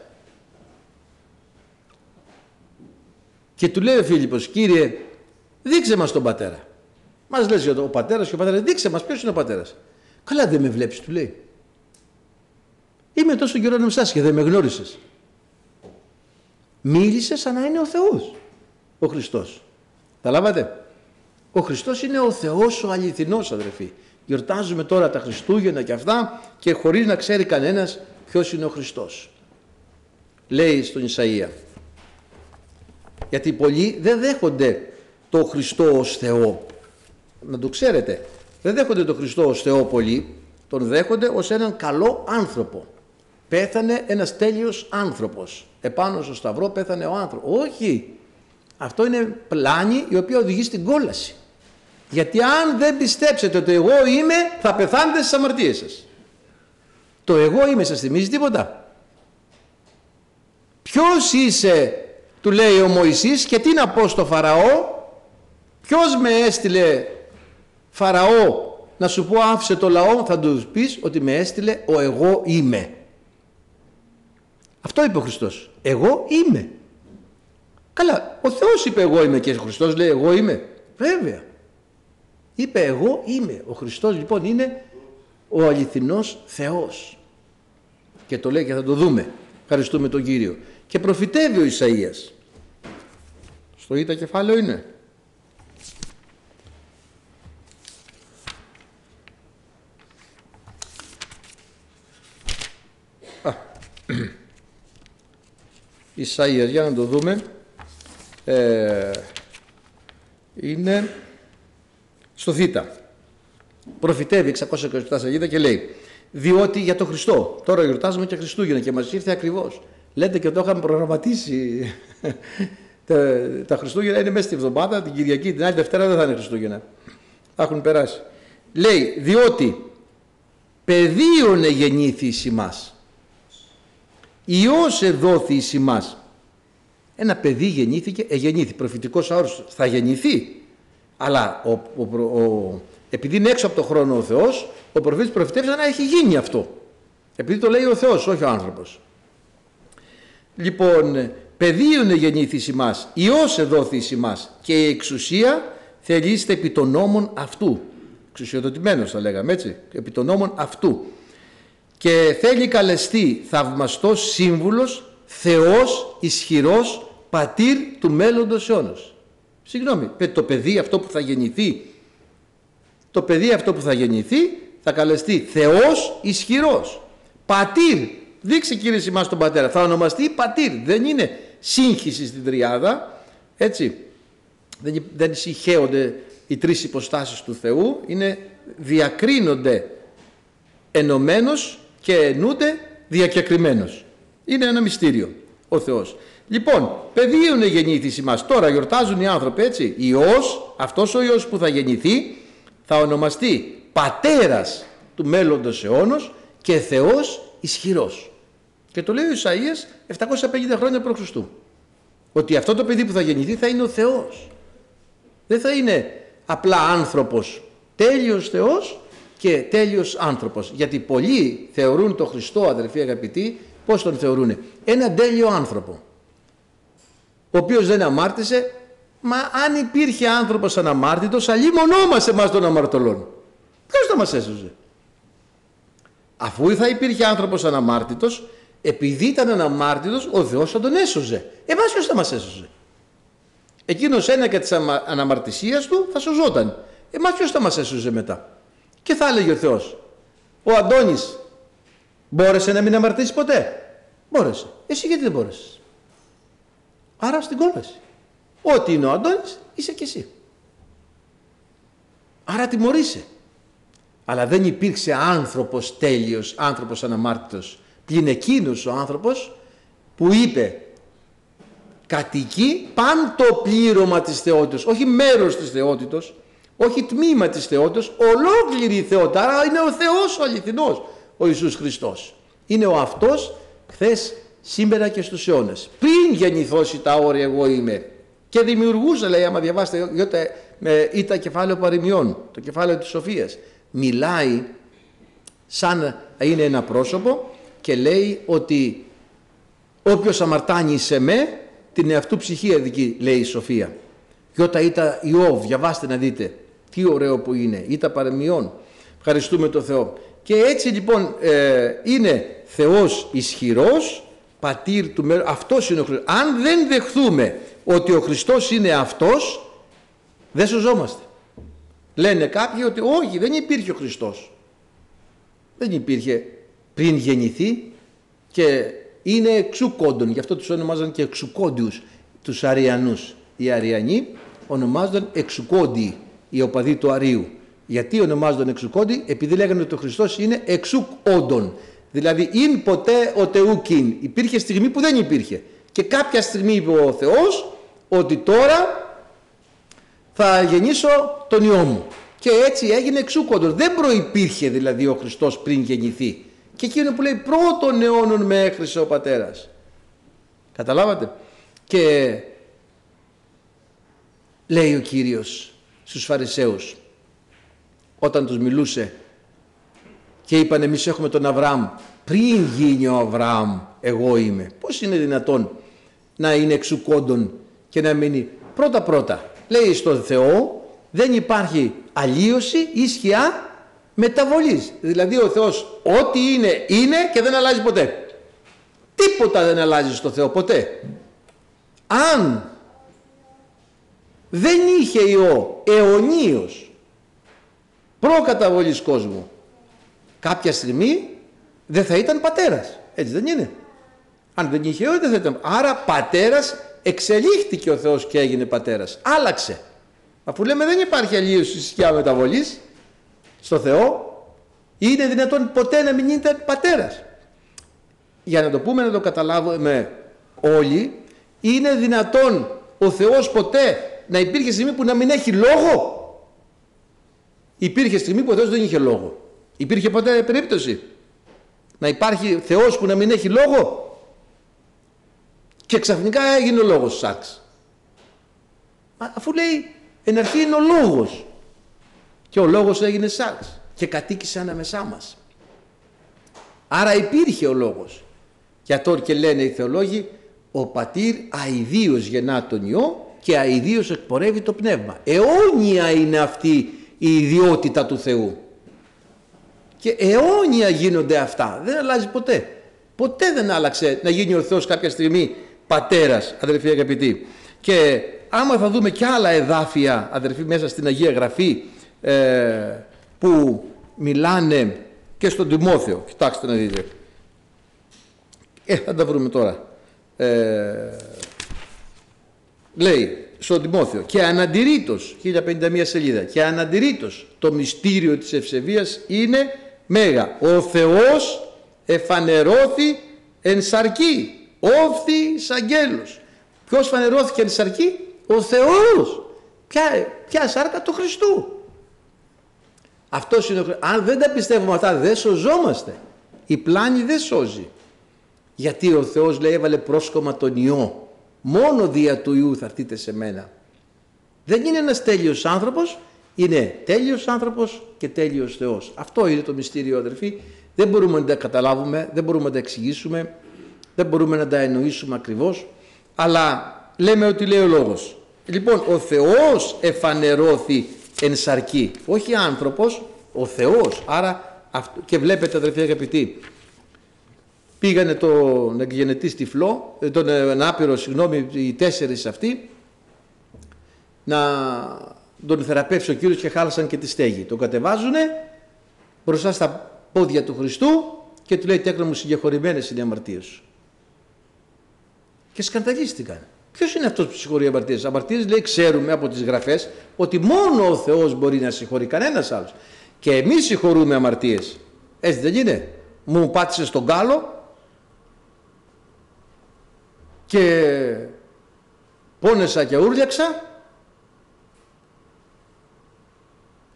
και του λέει ο Φίλιππος Κύριε δείξε μας τον Πατέρα. Μας λες για ο Πατέρας και ο Πατέρας δείξε μας ποιος είναι ο Πατέρας. Καλά δεν με βλέπεις του λέει. Είμαι τόσο καιρό με και δεν με γνώρισες. Μίλησες σαν να είναι ο Θεός ο Χριστός. Τα λάβατε; Ο Χριστός είναι ο Θεός ο αληθινός αδερφοί. Γιορτάζουμε τώρα τα Χριστούγεννα και αυτά και χωρίς να ξέρει κανένας ποιος είναι ο Χριστός. Λέει στον Ισαΐα. Γιατί πολλοί δεν δέχονται το Χριστό ως Θεό. Να το ξέρετε. Δεν δέχονται το Χριστό ως Θεό πολλοί. Τον δέχονται ως έναν καλό άνθρωπο. Πέθανε ένας τέλειος άνθρωπος. Επάνω στο σταυρό πέθανε ο άνθρωπος. Όχι. Αυτό είναι πλάνη η οποία οδηγεί στην κόλαση. Γιατί αν δεν πιστέψετε ότι εγώ είμαι, θα πεθάνετε στις αμαρτίες σας. Το εγώ είμαι σας θυμίζει τίποτα; Ποιος είσαι, του λέει ο Μωυσής και τι να πω στο Φαραώ; Ποιος με έστειλε Φαραώ να σου πω άφησε το λαό, θα τους πεις ότι με έστειλε ο εγώ είμαι. Αυτό είπε ο Χριστός. Εγώ είμαι. Καλά, ο Θεός είπε εγώ είμαι και ο Χριστός λέει εγώ είμαι. Βέβαια. Είπε εγώ είμαι. Ο Χριστός λοιπόν είναι ο αληθινός Θεός. Και το λέει και θα το δούμε. Ευχαριστούμε τον Κύριο. Και προφητεύει ο Ισαΐας. Στο ήττα κεφάλαιο είναι. Α. *clears throat* Ισαΐας, για να το δούμε. Ε, είναι στο Θ. Προφητεύει 627 σελίδα και λέει διότι για τον Χριστό, τώρα γιορτάζουμε και Χριστούγεννα και μας ήρθε ακριβώς. Λέτε και το είχαμε προγραμματίσει. *laughs* τα, τα Χριστούγεννα είναι μέσα στη εβδομάδα, την Κυριακή, την άλλη Δευτέρα δεν θα είναι Χριστούγεννα. Θα έχουν περάσει. Λέει, διότι πεδίων γεννήθη εις ημάς. Υιός εδόθη εις ημάς. Ένα παιδί γεννήθηκε, εγεννήθη, προφητικός αόρος, θα γεννηθεί. Αλλά ο, ο, ο, επειδή είναι έξω από το χρόνο ο Θεός, ο προφήτης προφητεύει να έχει γίνει αυτό. Επειδή το λέει ο Θεός, όχι ο άνθρωπος. Λοιπόν, πεδίων γεννήθης ημάς, Υιός εδόθης ημάς και η εξουσία θελήστε επί των νόμων αυτού. Εξουσιοδοτημένος θα λέγαμε έτσι, επί των νόμων αυτού. Και θέλει καλεστεί θαυμαστός σύμβουλος, Θεός ισχυρός, πατήρ του μέλλοντος αιώνος. Συγγνώμη, το παιδί αυτό που θα γεννηθεί, το παιδί αυτό που θα γεννηθεί θα καλεστεί Θεός ισχυρός. Πατήρ, δείξε κύριε σημά στον πατέρα, θα ονομαστεί πατήρ. Δεν είναι σύγχυση στην τριάδα, έτσι. Δεν, δεν συγχέονται οι τρεις υποστάσεις του Θεού, είναι διακρίνονται ενωμένος και ενούνται διακεκριμένος. Είναι ένα μυστήριο ο Θεός. Λοιπόν, πεδίων γεννήθηση μας. Τώρα γιορτάζουν οι άνθρωποι έτσι. Υιός, αυτός ο Υιός που θα γεννηθεί θα ονομαστεί πατέρας του μέλλοντος αιώνος και Θεός ισχυρός. Και το λέει ο Ισαΐας 750 χρόνια π.Χ. Ότι αυτό το παιδί που θα γεννηθεί θα είναι ο Θεός. Δεν θα είναι απλά άνθρωπος. Τέλειος Θεός και τέλειος άνθρωπος. Γιατί πολλοί θεωρούν τον Χριστό αδερφοί αγαπητοί, πώς τον θεωρούν. Ένα τέλειο άνθρωπο ο οποίος δεν αμάρτησε, μα αν υπήρχε άνθρωπος αναμάρτητος, αλλή μονόμασε εμάς των αμαρτωλών. Ποιος θα μας έσωζε; Αφού θα υπήρχε άνθρωπος αναμάρτητος, επειδή ήταν αναμάρτητος, ο Θεός θα τον έσωζε. Εμάς ποιος θα μας έσωζε; Εκείνος ένα και της αναμαρτησίας του θα σωζόταν. Εμάς ποιος θα μας έσωζε μετά; Και θα έλεγε ο Θεός, ο Αντώνης μπόρεσε να μην αμαρτήσεις ποτέ; Μπόρεσε. Εσύ γιατί δεν μπόρεσες; Άρα στην κόλαση. Ό,τι είναι ο Αντώνης είσαι και εσύ. Άρα τιμωρείσαι. Αλλά δεν υπήρξε άνθρωπος τέλειος, άνθρωπος αναμάρτητος. Πλην εκείνος ο άνθρωπος που είπε κατοικεί παν το πλήρωμα της θεότητος, όχι μέρος της θεότητος, όχι τμήμα της θεότητος, ολόκληρη η θεότητα. Άρα είναι ο Θεός ο αληθινός, ο Ιησούς Χριστός. Είναι ο αυτός χθες, σήμερα και στους αιώνες. Πριν γεννηθώσει τα όρια εγώ είμαι. Και δημιουργούσε, λέει, άμα διαβάσετε, με ήτα κεφάλαιο παροιμιών, το κεφάλαιο της Σοφίας. Μιλάει σαν είναι ένα πρόσωπο και λέει ότι όποιος αμαρτάνει σε με, την εαυτού ψυχή αδική, λέει η Σοφία. Και όταν ήταν Ιώβ, διαβάστε να δείτε τι ωραίο που είναι, ήτα παρεμιών. Ευχαριστούμε τον Θεό. Και έτσι λοιπόν ε, είναι Θεός ισχυρός, πατήρ του μέρου, αυτός είναι ο Χριστός. Αν δεν δεχθούμε ότι ο Χριστός είναι αυτός, δεν σωζόμαστε. Λένε κάποιοι ότι όχι, δεν υπήρχε ο Χριστός. Δεν υπήρχε πριν γεννηθεί και είναι εξουκόντων. Γι' αυτό τους ονομάζαν και εξουκόντιους τους Αριανούς. Οι Αριανοί ονομάζονταν εξουκόντιοι, οι οπαδοί του Αρίου. Γιατί ονομάζονταν εξουκόντι, επειδή λέγανε ότι ο Χριστός είναι εξουκόντων. Δηλαδή, ειν ποτέ ο Θεούκιν. Υπήρχε στιγμή που δεν υπήρχε. Και κάποια στιγμή είπε ο Θεός ότι τώρα θα γεννήσω τον Υιό μου. Και έτσι έγινε εξούκοντος. Δεν προϋπήρχε δηλαδή ο Χριστός πριν γεννηθεί. Και εκείνο που λέει πρώτον αιώνων με έχρισε ο πατέρας. Καταλάβατε; Και λέει ο Κύριος στους Φαρισαίους όταν τους μιλούσε και είπαν εμείς έχουμε τον Αβραάμ πριν γίνει ο Αβραάμ εγώ είμαι. Πώς είναι δυνατόν να είναι εξουκόντων και να μείνει; Πρώτα πρώτα. Λέει στον Θεό δεν υπάρχει αλλίωση ή σκιά μεταβολής. Δηλαδή ο Θεός ό,τι είναι είναι και δεν αλλάζει ποτέ. Τίποτα δεν αλλάζει στο Θεό ποτέ. Αν δεν είχε Υιό αιωνίως προκαταβολής κόσμου κάποια στιγμή δεν θα ήταν πατέρας. Έτσι δεν είναι. Αν δεν είχε Υιό δεν θα ήταν. Άρα πατέρας εξελίχθηκε ο Θεός και έγινε πατέρας. Άλλαξε. Αφού λέμε δεν υπάρχει αλλίωση σκιά μεταβολής στο Θεό, είναι δυνατόν ποτέ να μην ήταν πατέρας. Για να το πούμε να το καταλάβουμε όλοι, είναι δυνατόν ο Θεός ποτέ να υπήρχε στιγμή που να μην έχει λόγο. Υπήρχε στιγμή που ο Θεός δεν είχε λόγο. Υπήρχε ποτέ περίπτωση; Να υπάρχει Θεός που να μην έχει λόγο; Και ξαφνικά έγινε ο λόγος σάξ. Αφού λέει εν αρχή είναι ο λόγος και ο λόγος έγινε σάξ και κατοίκησε ανάμεσά μας. Άρα υπήρχε ο λόγος. Και αυτό και λένε οι θεολόγοι ο πατήρ αηδίως γεννά τον Υιό και αηδίως εκπορεύει το πνεύμα. Αιώνια είναι αυτή η ιδιότητα του Θεού. Και αιώνια γίνονται αυτά. Δεν αλλάζει ποτέ. Ποτέ δεν άλλαξε να γίνει ο Θεός κάποια στιγμή πατέρας, αδερφοί αγαπητοί. Και άμα θα δούμε και άλλα εδάφια, αδερφοί, μέσα στην Αγία Γραφή, ε, που μιλάνε και στον Τιμόθεο. Κοιτάξτε να δείτε. Ε, θα τα βρούμε τώρα. Ε, λέει στον Τιμόθεο και αναντηρήτως, 1051 σελίδα, και αναντηρήτως το μυστήριο της ευσεβίας είναι μέγα. Ο Θεός εφανερώθη εν σαρκή όφθη εις αγγέλους. Ποιος φανερώθηκε εν σαρκή; Ο Θεός. Ποια, ποια σάρκα; Του Χριστού. Αυτός είναι ο Αν δεν τα πιστεύουμε αυτά δεν σωζόμαστε. Η πλάνη δεν σώζει. Γιατί ο Θεός λέει έβαλε πρόσκομα τον Υιό. Μόνο δια του Υιού θα έρθείτε σε μένα. Δεν είναι ένας τέλειος άνθρωπος, είναι τέλειος άνθρωπος και τέλειος Θεός. Αυτό είναι το μυστήριο αδερφοί. Δεν μπορούμε να τα καταλάβουμε, δεν μπορούμε να τα εξηγήσουμε, δεν μπορούμε να τα εννοήσουμε ακριβώς, αλλά λέμε ότι λέει ο λόγος. Λοιπόν, ο Θεός εφανερώθη εν σαρκή, όχι άνθρωπος, ο Θεός. Άρα, και βλέπετε αδερφοί αγαπητοί, πήγανε τον εκγενετή τυφλό, ε, τον ε, άπειρο, συγγνώμη, οι τέσσερις αυτοί, να τον θεραπεύσει ο Κύριος και χάλασαν και τη στέγη. Τον κατεβάζουνε μπροστά στα πόδια του Χριστού και του λέει τέκνα μου συγχωρημένες είναι οι αμαρτίες σου. Και σκανδαλίστηκαν. Ποιος είναι αυτός που συγχωρεί αμαρτίες; Αμαρτίες λέει ξέρουμε από τις γραφές ότι μόνο ο Θεός μπορεί να συγχωρεί, κανένας άλλος. Και εμείς συγχωρούμε αμαρτίες. Έτσι δεν είναι; Μου πάτησε στον κάλο και πόνεσα και ούρλιαξα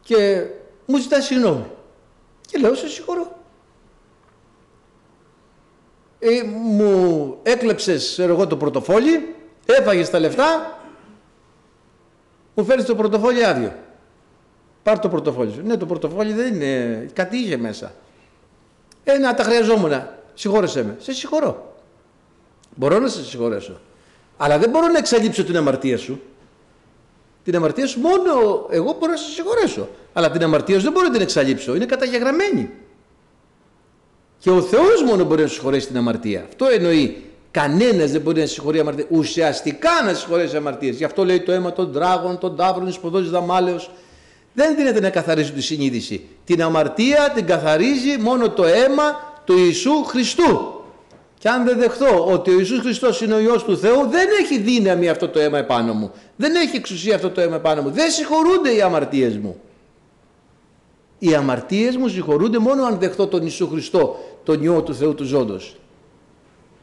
και μου ζητάει συγγνώμη. Και λέω σε συγχωρώ. Ε, μου έκλεψες εγώ το πορτοφόλι, έφαγες τα λεφτά, μου φέρνεις το πορτοφόλι άδειο. Πάρ το πορτοφόλι σου. Ναι, το πορτοφόλι δεν είναι, κάτι είχε μέσα. Ε, να τα χρειαζόμουν. Συγχώρεσέ με. Σε συγχωρώ. Μπορώ να σε συγχωρέσω. Αλλά δεν μπορώ να εξαλείψω την αμαρτία σου. Την αμαρτία σου μόνο εγώ μπορώ να σε συγχωρέσω. Αλλά την αμαρτία σου δεν μπορώ να την εξαλείψω. Είναι καταγεγραμμένη. Και ο Θεός μόνο μπορεί να σου συγχωρέσει την αμαρτία. Αυτό εννοεί. Κανένας δεν μπορεί να συγχωρεί αμαρτία. Ουσιαστικά να συγχωρέσει αμαρτίες. Γι' αυτό λέει το αίμα των τράγων, των τάβρων, της ποδό δαμάλεως. Δεν δίνεται να καθαρίζει τη συνείδηση. Την αμαρτία την καθαρίζει μόνο το αίμα του Ιησού Χριστού. Και αν δεν δεχθώ ότι ο Ιησούς Χριστός είναι ο Υιός του Θεού, δεν έχει δύναμη αυτό το αίμα επάνω μου. Δεν έχει εξουσία αυτό το αίμα επάνω μου. Δεν συγχωρούνται οι αμαρτίες μου. Οι αμαρτίες μου συγχωρούνται μόνο αν δεχθώ τον Ιησού Χριστό, τον Υιό του Θεού του Ζώντος.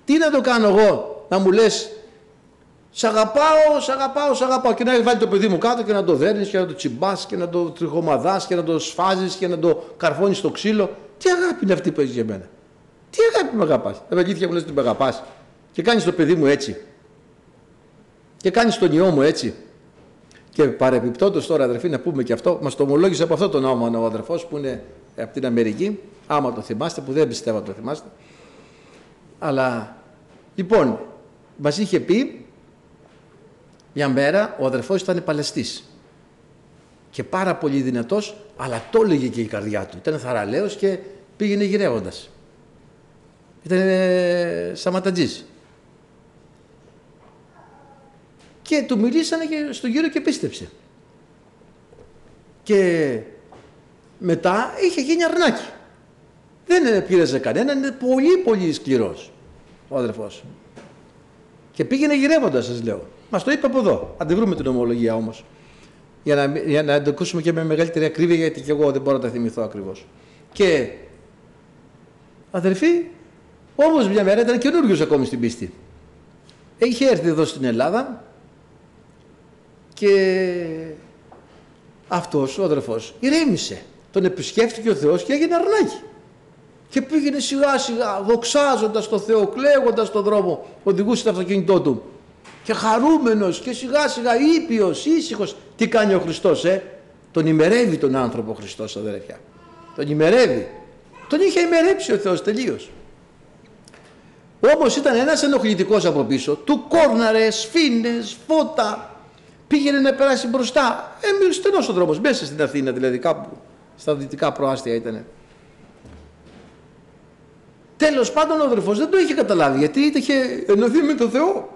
Τι να το κάνω εγώ, να μου λες Σ' αγαπάω, σ' αγαπάω, σ' αγαπάω. Και να βάλει το παιδί μου κάτω και να το δέρνεις και να το τσιμπάς και να το τριχομαδάς και να το σφάζεις και να το καρφώνεις στο ξύλο. Τι αγάπη είναι αυτή που έχεις για μένα. Τι αγάπη με αγαπάς; Τα αλήθεια μου λες ότι με αγαπάς. Και κάνεις το παιδί μου έτσι. Και κάνεις τον ιό μου έτσι. Και παρεπιπτόντως τώρα, αδερφοί, να πούμε και αυτό, μας το ομολόγησε από αυτό τον νόμο ο αδερφός που είναι από την Αμερική. Άμα το θυμάστε, που δεν πιστεύω το θυμάστε. Αλλά λοιπόν, μας είχε πει μια μέρα ο αδερφός ήταν παλαιστής και πάρα πολύ δυνατός, αλλά το έλεγε και η καρδιά του. Ήταν θαραλέος και πήγαινε γυρεύοντας. Ήταν ε, σαματατζής. Και του μιλήσανε και στον γύρο και πίστεψε. Και μετά είχε γίνει αρνάκι. Δεν πήρεζε κανένα, είναι πολύ πολύ σκληρός ο αδερφός. Και πήγαινε γυρεύοντας σας λέω. Μας το είπε από εδώ. Αν βρούμε την ομολογία όμως. Για να, για να το ακούσουμε και με μεγαλύτερη ακρίβεια, γιατί και εγώ δεν μπορώ να τα θυμηθώ ακριβώς. Και αδερφοί, όμως μια μέρα ήταν καινούριο ακόμη στην πίστη. Είχε έρθει εδώ στην Ελλάδα και αυτός ο αδερφός ηρέμησε. Τον επισκέφτηκε ο Θεός και έγινε αρνάκι. Και πήγαινε σιγά σιγά δοξάζοντας το Θεό, κλαίγοντας τον δρόμο, οδηγούσε το αυτοκίνητό του και χαρούμενος και σιγά σιγά ήπιος, ήσυχος. Τι κάνει ο Χριστός, ε; Τον ημερεύει τον άνθρωπο ο Χριστός, αδερφιά. Τον ημερεύει. Τον είχε ημερέψει ο Θεός τελείως. Όμως ήταν ένας ενοχλητικός από πίσω. Του κόρναρε, σφήνες, φώτα. Πήγαινε να περάσει μπροστά. Ε, στενός ο δρόμος, μέσα στην Αθήνα δηλαδή, κάπου στα δυτικά προάστια ήταν. Τέλος πάντων ο αδερφός δεν το είχε καταλάβει γιατί είχε ενωθεί με τον Θεό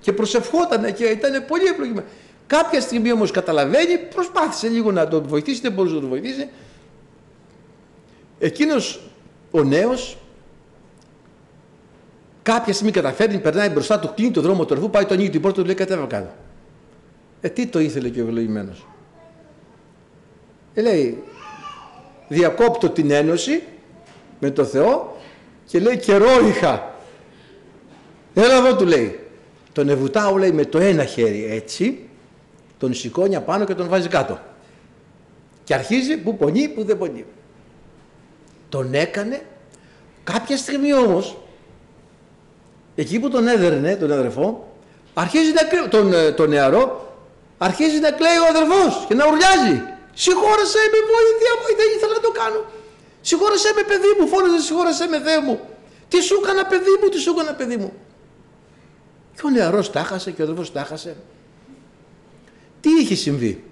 και προσευχότανε και ήταν πολύ ευλογημένο. Κάποια στιγμή όμως καταλαβαίνει, προσπάθησε λίγο να τον βοηθήσει, δεν μπορούσε να τον βοηθήσει. Εκείνος ο νέος κάποια στιγμή καταφέρνει, περνάει μπροστά του, κλείνει το δρόμο του ερβού, πάει το ανοίγει την πόρτα του λέει κατέβα κάτω. Ε, τι το ήθελε και ο ευλογημένος. Ε, λέει, διακόπτω την ένωση με το Θεό και λέει καιρό είχα. Έλα εδώ του λέει. Τον ευουτάω λέει με το ένα χέρι έτσι, τον σηκώνει απάνω και τον βάζει κάτω. Και αρχίζει που πονεί, που δεν πονεί. Τον έκανε, κάποια στιγμή όμως, εκεί που τον έδερνε, τον αδερφό, αρχίζει να κλαίει, τον, ε, τον νεαρό, αρχίζει να κλαίει ο αδερφός και να ουρλιάζει. Συγχώρεσέ με, βοήθεια μου, δεν ήθελα να το κάνω. Συγχώρεσέ με παιδί μου, φώναζε συγχώρεσέ με Θεέ μου. Τι σου έκανα παιδί μου, τι σου έκανα παιδί μου. Και ο νεαρός τα χάσε και ο αδερφός τα χάσε. Τι είχε συμβεί;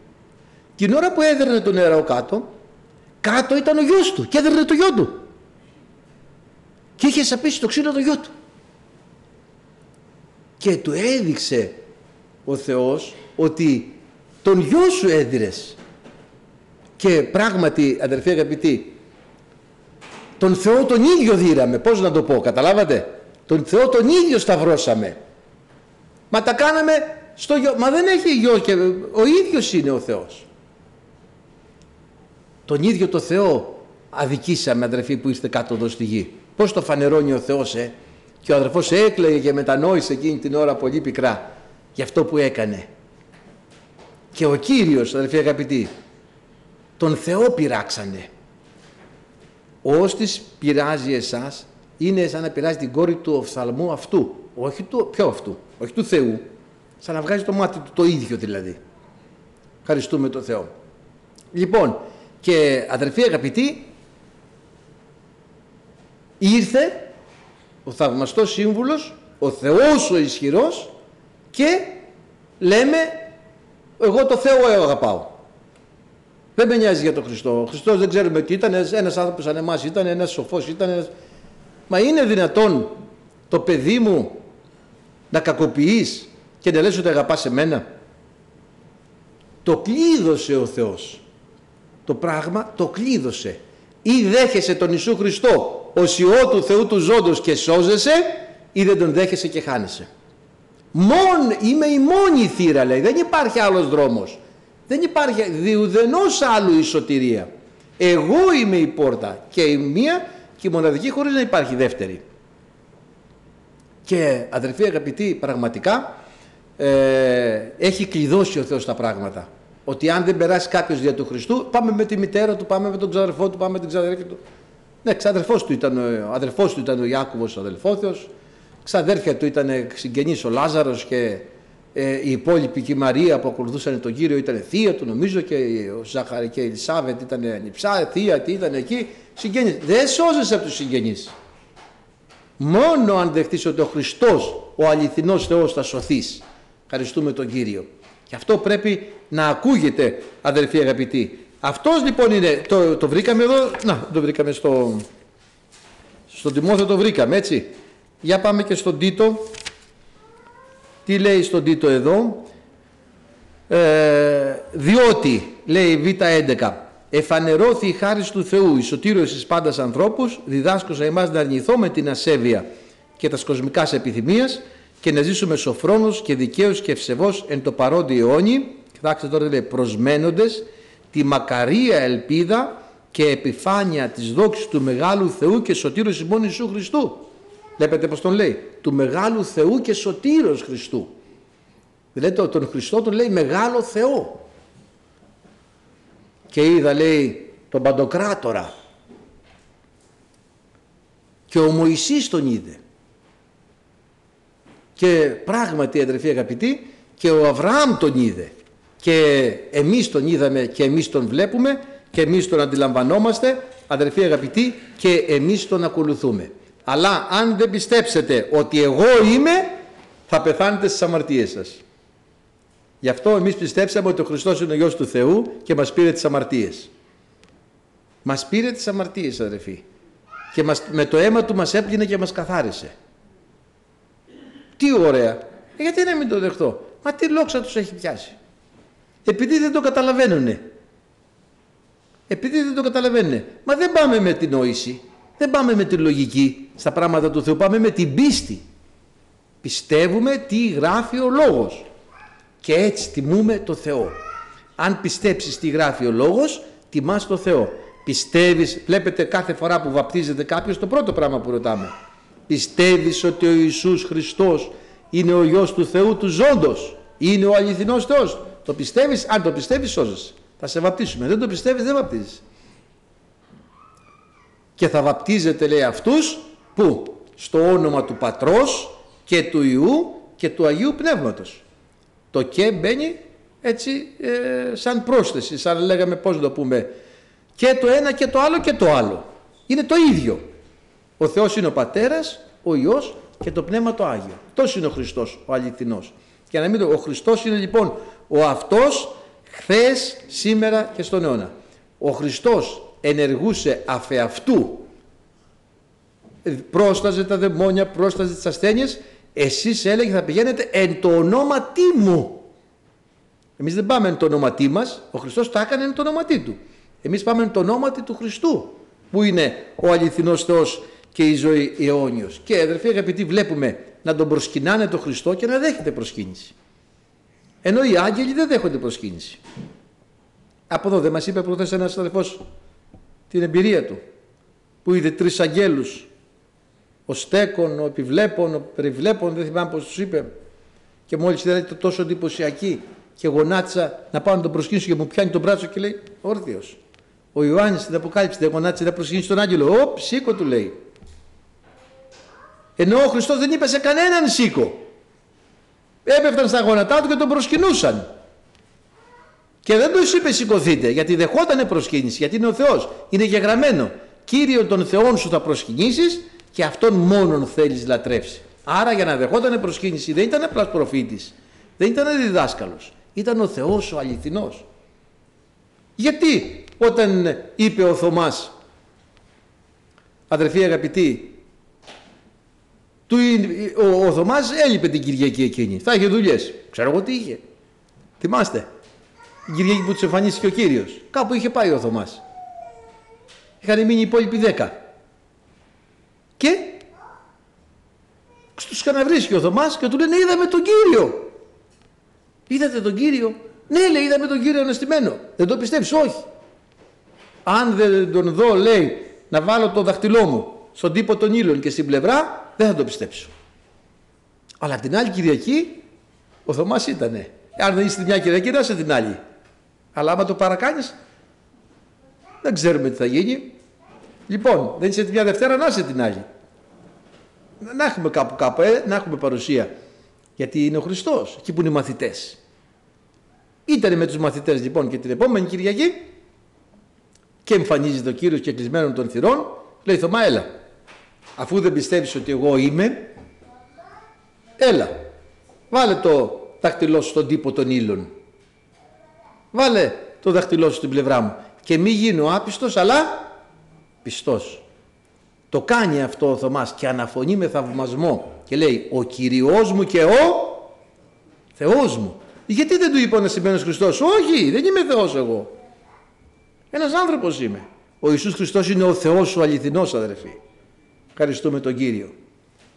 Την ώρα που έδερνε τον νεαρό κάτω, κάτω ήταν ο γιος του και έδερνε το γιο του. Και είχε σαπίσει το ξύλο το γιο του. Και του έδειξε ο Θεός ότι τον γιο σου έδιρες. Και πράγματι αδερφοί αγαπητοί, τον Θεό τον ίδιο δίραμε, πώς να το πω, καταλάβατε; Τον Θεό τον ίδιο σταυρώσαμε. Μα τα κάναμε στο γιο. Μα δεν έχει γιο και ο ίδιος είναι ο Θεός. Τον ίδιο το Θεό αδικήσαμε αδερφοί που είστε κάτω εδώ στη γη. Πώς το φανερώνει ο Θεός ε; Και ο αδερφός έκλαιγε και μετανόησε εκείνη την ώρα πολύ πικρά για αυτό που έκανε. Και ο Κύριος, αδερφοί αγαπητοί, τον Θεό πειράξανε. Ο όστης πειράζει εσάς, είναι σαν να πειράζει την κόρη του οφθαλμού αυτού. Όχι του, ποιο αυτού, όχι του Θεού. Σαν να βγάζει το μάτι του το ίδιο δηλαδή. Ευχαριστούμε τον Θεό. Λοιπόν, και αδερφοί αγαπητοί, ήρθε ο θαυμαστός σύμβουλος, ο Θεός ο ισχυρός και λέμε εγώ το Θεό αγαπάω. Δεν με νοιάζει για τον Χριστό. Ο Χριστός δεν ξέρουμε τι ήταν, ένας άνθρωπος σαν εμάς ήταν, ένας σοφός ήταν. Ένας... Μα είναι δυνατόν το παιδί μου να κακοποιείς και να λες ότι αγαπάς εμένα; Το κλείδωσε ο Θεός. Το πράγμα το κλείδωσε. Ή δέχεσαι τον Ιησού Χριστό; Ως Υιό του Θεού του ζώντος και σώζεσαι ή δεν τον δέχεσαι και χάνεσαι. Μόν, είμαι η μόνη θύρα λέει, δεν υπάρχει άλλος δρόμος. Δεν υπάρχει διουδενός άλλου η σωτηρία. Εγώ είμαι η πόρτα και η μία και η μοναδική χωρίς να υπάρχει δεύτερη. Και αδερφοί αγαπητοί πραγματικά ε, έχει κλειδώσει ο Θεός τα πράγματα. Ότι αν δεν περάσει κάποιος δια του Χριστού πάμε με τη μητέρα του, πάμε με τον ξαδερφό του, πάμε με την ξαδερφή του. Ναι, ξαδερφός του ήταν, ο αδερφός του ήταν ο Ιάκωβος ο αδελφόθεος, ξαδέρφια του ήταν συγγενής ο Λάζαρος και ε, η υπόλοιπη και η Μαρία που ακολουθούσαν τον Κύριο ήταν θεία του νομίζω και ο Ζαχαρή και η Ελισάβετ ήταν νυψά, θεία, τι ήταν εκεί, συγγενείς. Δεν σώζεσαι από τους συγγενείς. Μόνο αν δεχτείς ότι ο Χριστός, ο αληθινός Θεός θα σωθείς. Ευχαριστούμε τον Κύριο. Και αυτό πρέπει να ακούγεται αδερφοί αγαπητοί. Αυτός λοιπόν είναι, το, το βρήκαμε εδώ, να το βρήκαμε στο, στον Τιμόθεο το βρήκαμε έτσι. Για πάμε και στον Τίτο. Τι λέει στον Τίτο εδώ; Ε, διότι, λέει Β11, εφανερώθη η χάρη του Θεού, η σωτήρωση της πάντας ανθρώπους, διδάσκωσα εμάς να αρνηθούμε την ασέβεια και τα σκοσμικά επιθυμίας και να ζήσουμε σοφρόνους και δικαίους και ευσεβώς εν το παρόντι αιώνι, κοιτάξτε τώρα λέει, προσμένοντες τη μακαρία ελπίδα και επιφάνεια της δόξης του Μεγάλου Θεού και Σωτήρου ημών Ιησού Χριστού. Βλέπετε πως τον λέει. Του Μεγάλου Θεού και Σωτήρος Χριστού. Δηλαδή τον Χριστό τον λέει Μεγάλο Θεό. Και είδα λέει τον Παντοκράτορα. Και ο Μωυσής τον είδε. Και πράγματι αδερφοί αγαπητοί και ο Αβραάμ τον είδε και εμείς τον είδαμε και εμείς τον βλέπουμε και εμείς τον αντιλαμβανόμαστε αδερφοί αγαπητοί και εμείς τον ακολουθούμε. Αλλά αν δεν πιστέψετε ότι εγώ είμαι θα πεθάνετε στις αμαρτίες σας. Γι' αυτό εμείς πιστέψαμε ότι ο Χριστός είναι ο Υιός του Θεού και μας πήρε τις αμαρτίες. Μας πήρε τις αμαρτίες αδερφοί. Και μας, με το αίμα του μας έπλυνε και μας καθάρισε. Τι ωραία. Ε, γιατί να μην το δεχτώ; Μα τι λόξα τους έχει πιάσει; Επειδή δεν το καταλαβαίνουν. Επειδή δεν το καταλαβαίνουν. Μα δεν πάμε με την νόηση, δεν πάμε με τη λογική στα πράγματα του Θεού, πάμε με την πίστη. Πιστεύουμε τι γράφει ο Λόγος και έτσι τιμούμε το Θεό. Αν πιστέψεις τι γράφει ο Λόγος, τιμάς το Θεό. Πιστεύεις, βλέπετε κάθε φορά που βαπτίζεται κάποιος, το πρώτο πράγμα που ρωτάμε. Πιστεύεις ότι ο Ιησούς Χριστός είναι ο Υιός του Θεού του ζώντος, είναι ο αληθινός Θεός; Το πιστεύεις, αν το πιστεύεις σώζεσαι. Θα σε βαπτίσουμε. Δεν το πιστεύεις δεν βαπτίζεις. Και θα βαπτίζετε λέει αυτούς που στο όνομα του Πατρός και του Ιού και του Αγίου Πνεύματος. Το και μπαίνει έτσι ε, σαν πρόσθεση, σαν λέγαμε πώς το πούμε και το ένα και το άλλο και το άλλο. Είναι το ίδιο. Ο Θεός είναι ο Πατέρας, ο Υιός και το Πνεύμα το Άγιο. Τόσο είναι ο Χριστός, ο αληθινός. Και να μην το, ο Χριστός είναι λοιπόν ο αυτός χθες, σήμερα και στον αιώνα. Ο Χριστός ενεργούσε αφεαυτού, πρόσταζε τα δαιμόνια, πρόσταζε τις ασθένειες, εσείς έλεγε θα πηγαίνετε εν το ονόματί μου. Εμείς δεν πάμε εν το ονόματί μας, ο Χριστός το έκανε εν το ονόματί του. Εμείς πάμε εν το ονόματι του Χριστού, που είναι ο αληθινός Θεός και η ζωή αιώνιος. Και αδερφοί αγαπητοί βλέπουμε να τον προσκυνάνε τον Χριστό και να δέχεται προσκύνηση. Ενώ οι άγγελοι δεν δέχονται προσκύνηση. Από εδώ δεν μας είπε προχθές ένας αδελφός την εμπειρία του που είδε τρεις αγγέλους ο στέκον, ο επιβλέπων, ο περιβλέπων, δεν θυμάμαι πώς τους είπε. Και μόλις είδα το τόσο εντυπωσιακή και γονάτισα να πάω να τον προσκύνησω και μου πιάνει τον μπράτσο και λέει όρθιος. Ο Ιωάννης στην Αποκάλυψη δεν γονάτισε να προσκύνησε τον άγγελο. Ωπ, σήκω του λέει. Ενώ ο Χριστός δεν είπε σε κανέναν σήκω. Έπεφταν στα γόνατά του και τον προσκυνούσαν. Και δεν τους είπε σηκωθείτε γιατί δεχόταν προσκύνηση, γιατί είναι ο Θεός. Είναι γεγραμμένο. Κύριο των Θεών σου θα προσκυνήσεις και αυτόν μόνον θέλεις λατρεύσει. Άρα για να δεχόταν προσκύνηση δεν ήταν απλάς προφήτης, δεν ήταν διδάσκαλος, ήταν ο Θεός ο αληθινός. Γιατί όταν είπε ο Θωμάς, αδερφοί αγαπητοί, του, ο, ο Θωμάς έλειπε την Κυριακή εκείνη, θα είχε δουλειές, ξέρω εγώ τι είχε. Θυμάστε, την Κυριακή που τους εμφανίστηκε ο Κύριος, κάπου είχε πάει ο Θωμάς. Είχαν μείνει οι υπόλοιποι δέκα. Και τους ξαναβρίσκει ο Θωμάς και του λένε είδαμε τον Κύριο. Είδατε τον Κύριο. Ναι λέει είδαμε τον Κύριο αναστημένο. Δεν το πιστεύεις όχι. Αν δεν τον δω λέει να βάλω το δαχτυλό μου στον τύπο των ήλων και στην πλευρά δεν θα το πιστέψω. Αλλά την άλλη Κυριακή ο Θωμάς ήτανε. Αν δεν είσαι μια Κυριακή να είσαι την άλλη. Αλλά άμα το παρακάνεις δεν ξέρουμε τι θα γίνει. Λοιπόν, δεν είσαι τη μια Δευτέρα να είσαι την άλλη να έχουμε κάπου κάπου, ε, να έχουμε παρουσία. Γιατί είναι ο Χριστός, εκεί που είναι οι μαθητές. Ήταν με τους μαθητές λοιπόν και την επόμενη Κυριακή και εμφανίζεται ο Κύριος και κλεισμένο των θυρών, λέει Θωμά έλα, αφού δεν πιστεύεις ότι εγώ είμαι, έλα, βάλε το δάχτυλό σου στον τύπο των ύλων. Βάλε το δάχτυλό σου στην πλευρά μου και μη γίνω άπιστος αλλά πιστός. Το κάνει αυτό ο Θωμάς και αναφωνεί με θαυμασμό και λέει ο Κυριός μου και ο Θεός μου. Γιατί δεν του είπε ο Αναστημένος Χριστός; Όχι δεν είμαι Θεός εγώ. Ένας άνθρωπος είμαι. Ο Ιησούς Χριστός είναι ο Θεός ο αληθινός αδερφοί. Ευχαριστούμε τον Κύριο.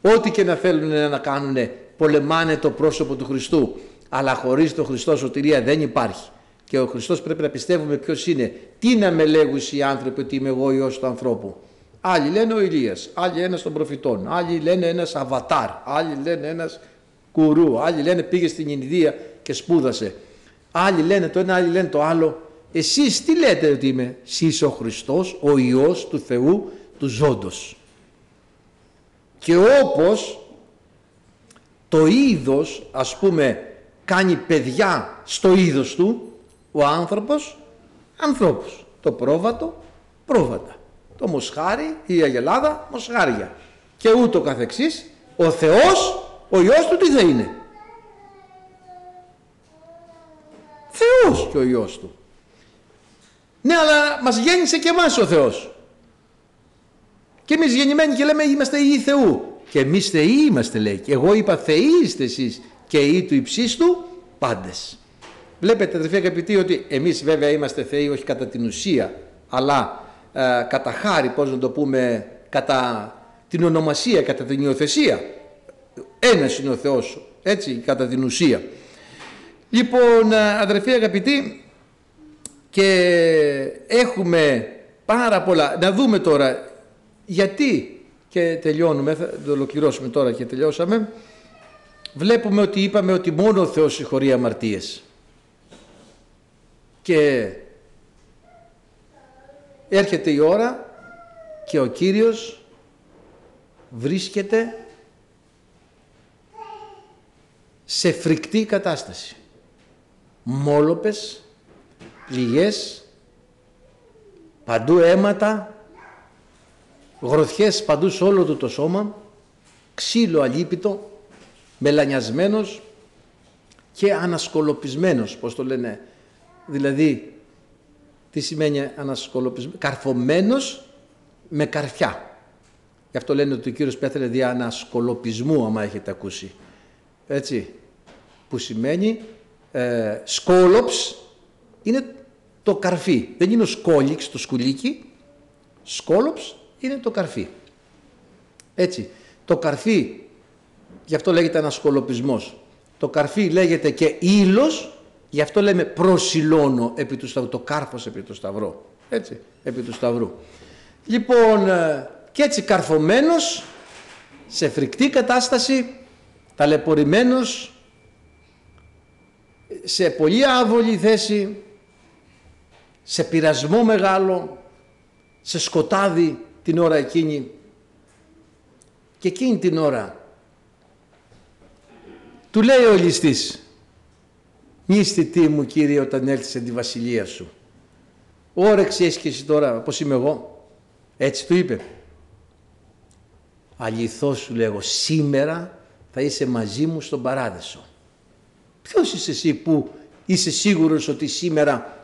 Ό,τι και να θέλουν να κάνουν πολεμάνε το πρόσωπο του Χριστού. Αλλά χωρίς τον Χριστό σωτηρία δεν υπάρχει. Και ο Χριστός πρέπει να πιστεύουμε ποιος είναι. Τι να με λέγουν οι άνθρωποι ότι είμαι εγώ Υιός του ανθρώπου. Άλλοι λένε ο Ηλίας, άλλοι ένας των προφητών, άλλοι λένε ένας αβατάρ, άλλοι λένε ένας κουρού, άλλοι λένε πήγε στην Ινδία και σπούδασε. Άλλοι λένε το ένα, άλλοι λένε το άλλο. Εσείς τι λέτε ότι είμαι, εσείς ο Χριστός, ο Υιός του Θεού, του ζώντος. Και όπως το είδος, ας πούμε, κάνει παιδιά στο είδος του, ο άνθρωπος, ανθρώπους. Το πρόβατο, πρόβατα το μοσχάρι, η αγελάδα, μοσχάρια. Και ούτω καθεξής, ο Θεός, ο Υιός του τι θα είναι; Θεός και ο Υιός του. Ναι, αλλά μας γέννησε και εμάς ο Θεός. Και εμείς γεννημένοι και λέμε είμαστε Υιοί Θεού. Και εμείς Θεοί είμαστε λέει. Και εγώ είπα Θεοί είστε εσείς και Υιοί του υψίστου πάντες. Βλέπετε αδερφοί αγαπητοί ότι εμείς βέβαια είμαστε Θεοί όχι κατά την ουσία αλλά ε, κατά χάρη, πώς να το πούμε, κατά την ονομασία, κατά την υιοθεσία. Ένας είναι ο Θεός, έτσι, κατά την ουσία. Λοιπόν, ε, αδερφοί αγαπητοί, και έχουμε πάρα πολλά. Να δούμε τώρα γιατί; Και τελειώνουμε, θα το ολοκληρώσουμε τώρα και τελειώσαμε. Βλέπουμε ότι είπαμε ότι μόνο ο Θεός συγχωρεί αμαρτίες. Και έρχεται η ώρα και ο Κύριος βρίσκεται σε φρικτή κατάσταση. Μόλοπες, πληγές, παντού αίματα, γροθιές παντού σε όλο του το σώμα, ξύλο αλίπητο, μελανιασμένος και ανασκολοπισμένος, πώς το λένε, δηλαδή τι σημαίνει ανασκολοπισμένος, καρφωμένος με καρφιά. Γι' αυτό λένε ότι ο Κύριος πέθανε δια ανασκολοπισμού, άμα έχετε ακούσει. Έτσι, που σημαίνει ε, σκόλοψ είναι το καρφί. Δεν είναι ο σκόλιξ, το σκουλίκι. Σκόλοψ είναι το καρφί. Έτσι, το καρφί, γι' αυτό λέγεται ανασκολοπισμός. Το καρφί λέγεται και ήλος Γι' αυτό λέμε προσιλώνω επί του σταυρού, το κάρφος επί του σταυρού. Έτσι, επί του σταυρού. Λοιπόν, ε, και έτσι καρφωμένος σε φρικτή κατάσταση, ταλαιπωρημένος, σε πολύ άβολη θέση, σε πειρασμό μεγάλο, σε σκοτάδι την ώρα εκείνη. Και εκείνη την ώρα του λέει ο ληστής «Νίστη τι μου Κύριε όταν έρθεις σε τη βασιλεία σου». Όρεξη έχεις και εσύ τώρα πως είμαι εγώ. Έτσι του είπε. Αληθώς σου λέγω σήμερα θα είσαι μαζί μου στον παράδεισο. Ποιος είσαι εσύ που είσαι σίγουρος ότι σήμερα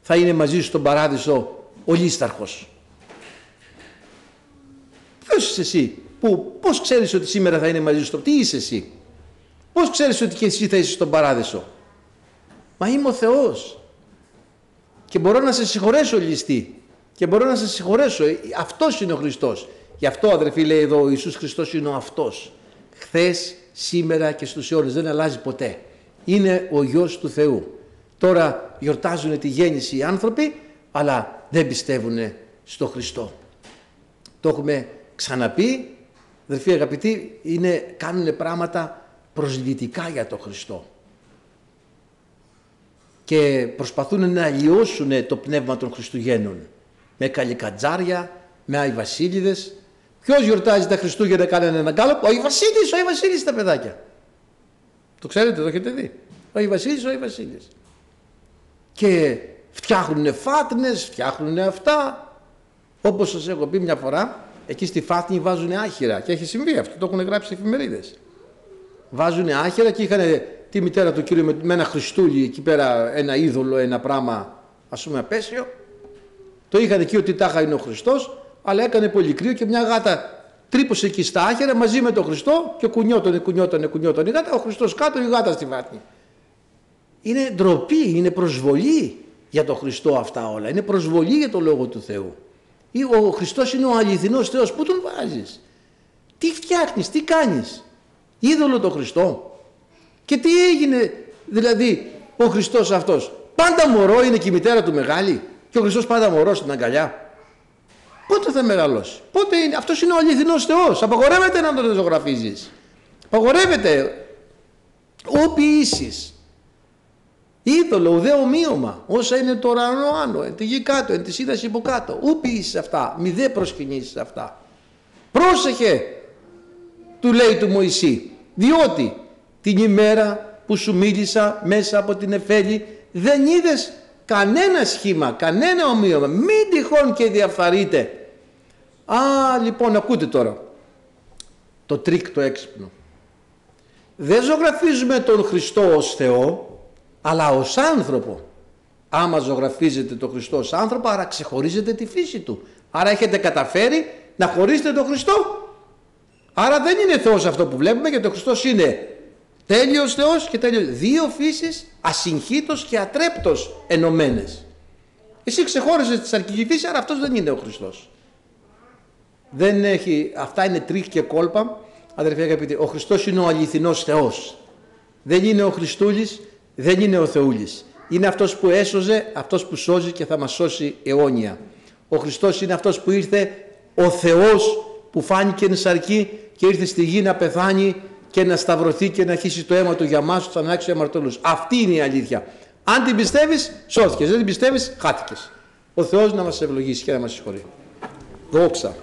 θα είναι μαζί σου στον παράδεισο ο Λίσταρχος. Ποιος είσαι εσύ; Που πώς ξέρεις ότι σήμερα θα είναι μαζί σου, τι είσαι εσύ; Πώς ξέρεις ότι και εσύ θα είσαι στον παράδεισο; Μα είμαι ο Θεός. Και μπορώ να σε συγχωρέσω ληστή. Και μπορώ να σε συγχωρέσω. Αυτός είναι ο Χριστός. Γι' αυτό αδερφοί λέει εδώ ο Ιησούς Χριστός είναι ο αυτός. Χθες, σήμερα και στους αιώνες δεν αλλάζει ποτέ. Είναι ο Υιός του Θεού. Τώρα γιορτάζουν τη γέννηση οι άνθρωποι αλλά δεν πιστεύουν στο Χριστό. Το έχουμε ξαναπεί, αδερφοί αγαπητοί, είναι, κάνουν πράγματα προσλητικά για τον Χριστό και προσπαθούν να αλλοιώσουν το πνεύμα των Χριστουγέννων με καλικατζάρια, με Άι Βασίλειδες. Ποιος γιορτάζει τα Χριστούγεννα κάνανε έναν κάλο, ο Άι Βασίλης, ο Άι Βασίλης τα παιδάκια. Το ξέρετε, το έχετε δει. Ο Άι Βασίλης, ο Άι Βασίλης. Και φτιάχνουν φάτνες, φτιάχνουν αυτά. Όπως σας έχω πει μια φορά, εκεί στη φάτνη βάζουν άχυρα και έχει συμβεί αυτό, το έχουν γράψει εφημερίδες. Βάζουν άχυρα και είχαν τη μητέρα του κύριου με, ένα χριστούλι εκεί πέρα, ένα είδωλο, ένα πράγμα ας πούμε απέσιο. Το είχαν εκεί ότι τάχα είναι ο Χριστός, αλλά έκανε πολύ κρύο και μια γάτα τρύπωσε εκεί στα άχυρα μαζί με τον Χριστό και κουνιότανε, κουνιότανε, κουνιότανε η γάτα, ο Χριστός κάτω, η γάτα στη βάθμη. Είναι ντροπή, είναι προσβολή για τον Χριστό αυτά όλα. Είναι προσβολή για το Λόγο του Θεού. Ο Χριστός είναι ο αληθινός Θεός. Πού τον βάζεις; Τι φτιάχνεις, τι κάνεις; Είδωλο τον Χριστό. Και τι έγινε δηλαδή ο Χριστός αυτός; Πάντα μωρό είναι και η μητέρα του μεγάλη και ο Χριστός πάντα μωρό στην αγκαλιά. Πότε θα μεγαλώσει; Πότε είναι; Αυτός είναι ο αληθινός Θεός. Απαγορεύεται να τον ζωγραφίζεις. Απαγορεύεται. Όποιοι ίσεις. Είδωλο, ουδέ ομοίωμα. Όσα είναι το ουρανό άνω, εν τη γη κάτω, εν της σύνταση από κάτω. Ούπι είσαι αυτά. Μη δε προσκυνήσεις αυτά. Πρόσεχε, του λέει του Μωυσή. Διότι την ημέρα που σου μίλησα μέσα από την Εφέλη δεν είδες κανένα σχήμα, κανένα ομοίωμα. Μην τυχόν και διαφθαρείτε. Α, λοιπόν, ακούτε τώρα. Το τρικ το έξυπνο. Δεν ζωγραφίζουμε τον Χριστό ως Θεό, αλλά ως άνθρωπο. Άμα ζωγραφίζετε τον Χριστό ως άνθρωπο, άρα ξεχωρίζετε τη φύση του. Άρα έχετε καταφέρει να χωρίσετε τον Χριστό. Άρα δεν είναι Θεός αυτό που βλέπουμε, γιατί ο Χριστός είναι Τέλειος Θεός και τέλειος. Δύο φύσεις ασυγχύτως και ατρέπτως ενωμένες. Εσύ ξεχώρισες τη σαρκική φύση, άρα αυτός δεν είναι ο Χριστός. Δεν έχει, αυτά είναι τρίχ και κόλπα. Αδερφοί αγαπητοί, ο Χριστός είναι ο αληθινός Θεός. Δεν είναι ο Χριστούλης, δεν είναι ο Θεούλης. Είναι αυτός που έσωζε, αυτός που σώζει και θα μας σώσει αιώνια. Ο Χριστός είναι αυτός που ήρθε, ο Θεός που φάνηκε σαρκή και ήρθε στη γη να πεθάνει και να σταυρωθεί και να αρχίσει το αίμα του για μας τους άξιο αμαρτωλούς. Αυτή είναι η αλήθεια. Αν την πιστεύεις, σώθηκες. Δεν την πιστεύεις, χάθηκες. Ο Θεός να μας ευλογήσει και να μας συγχωρεί. Δόξα.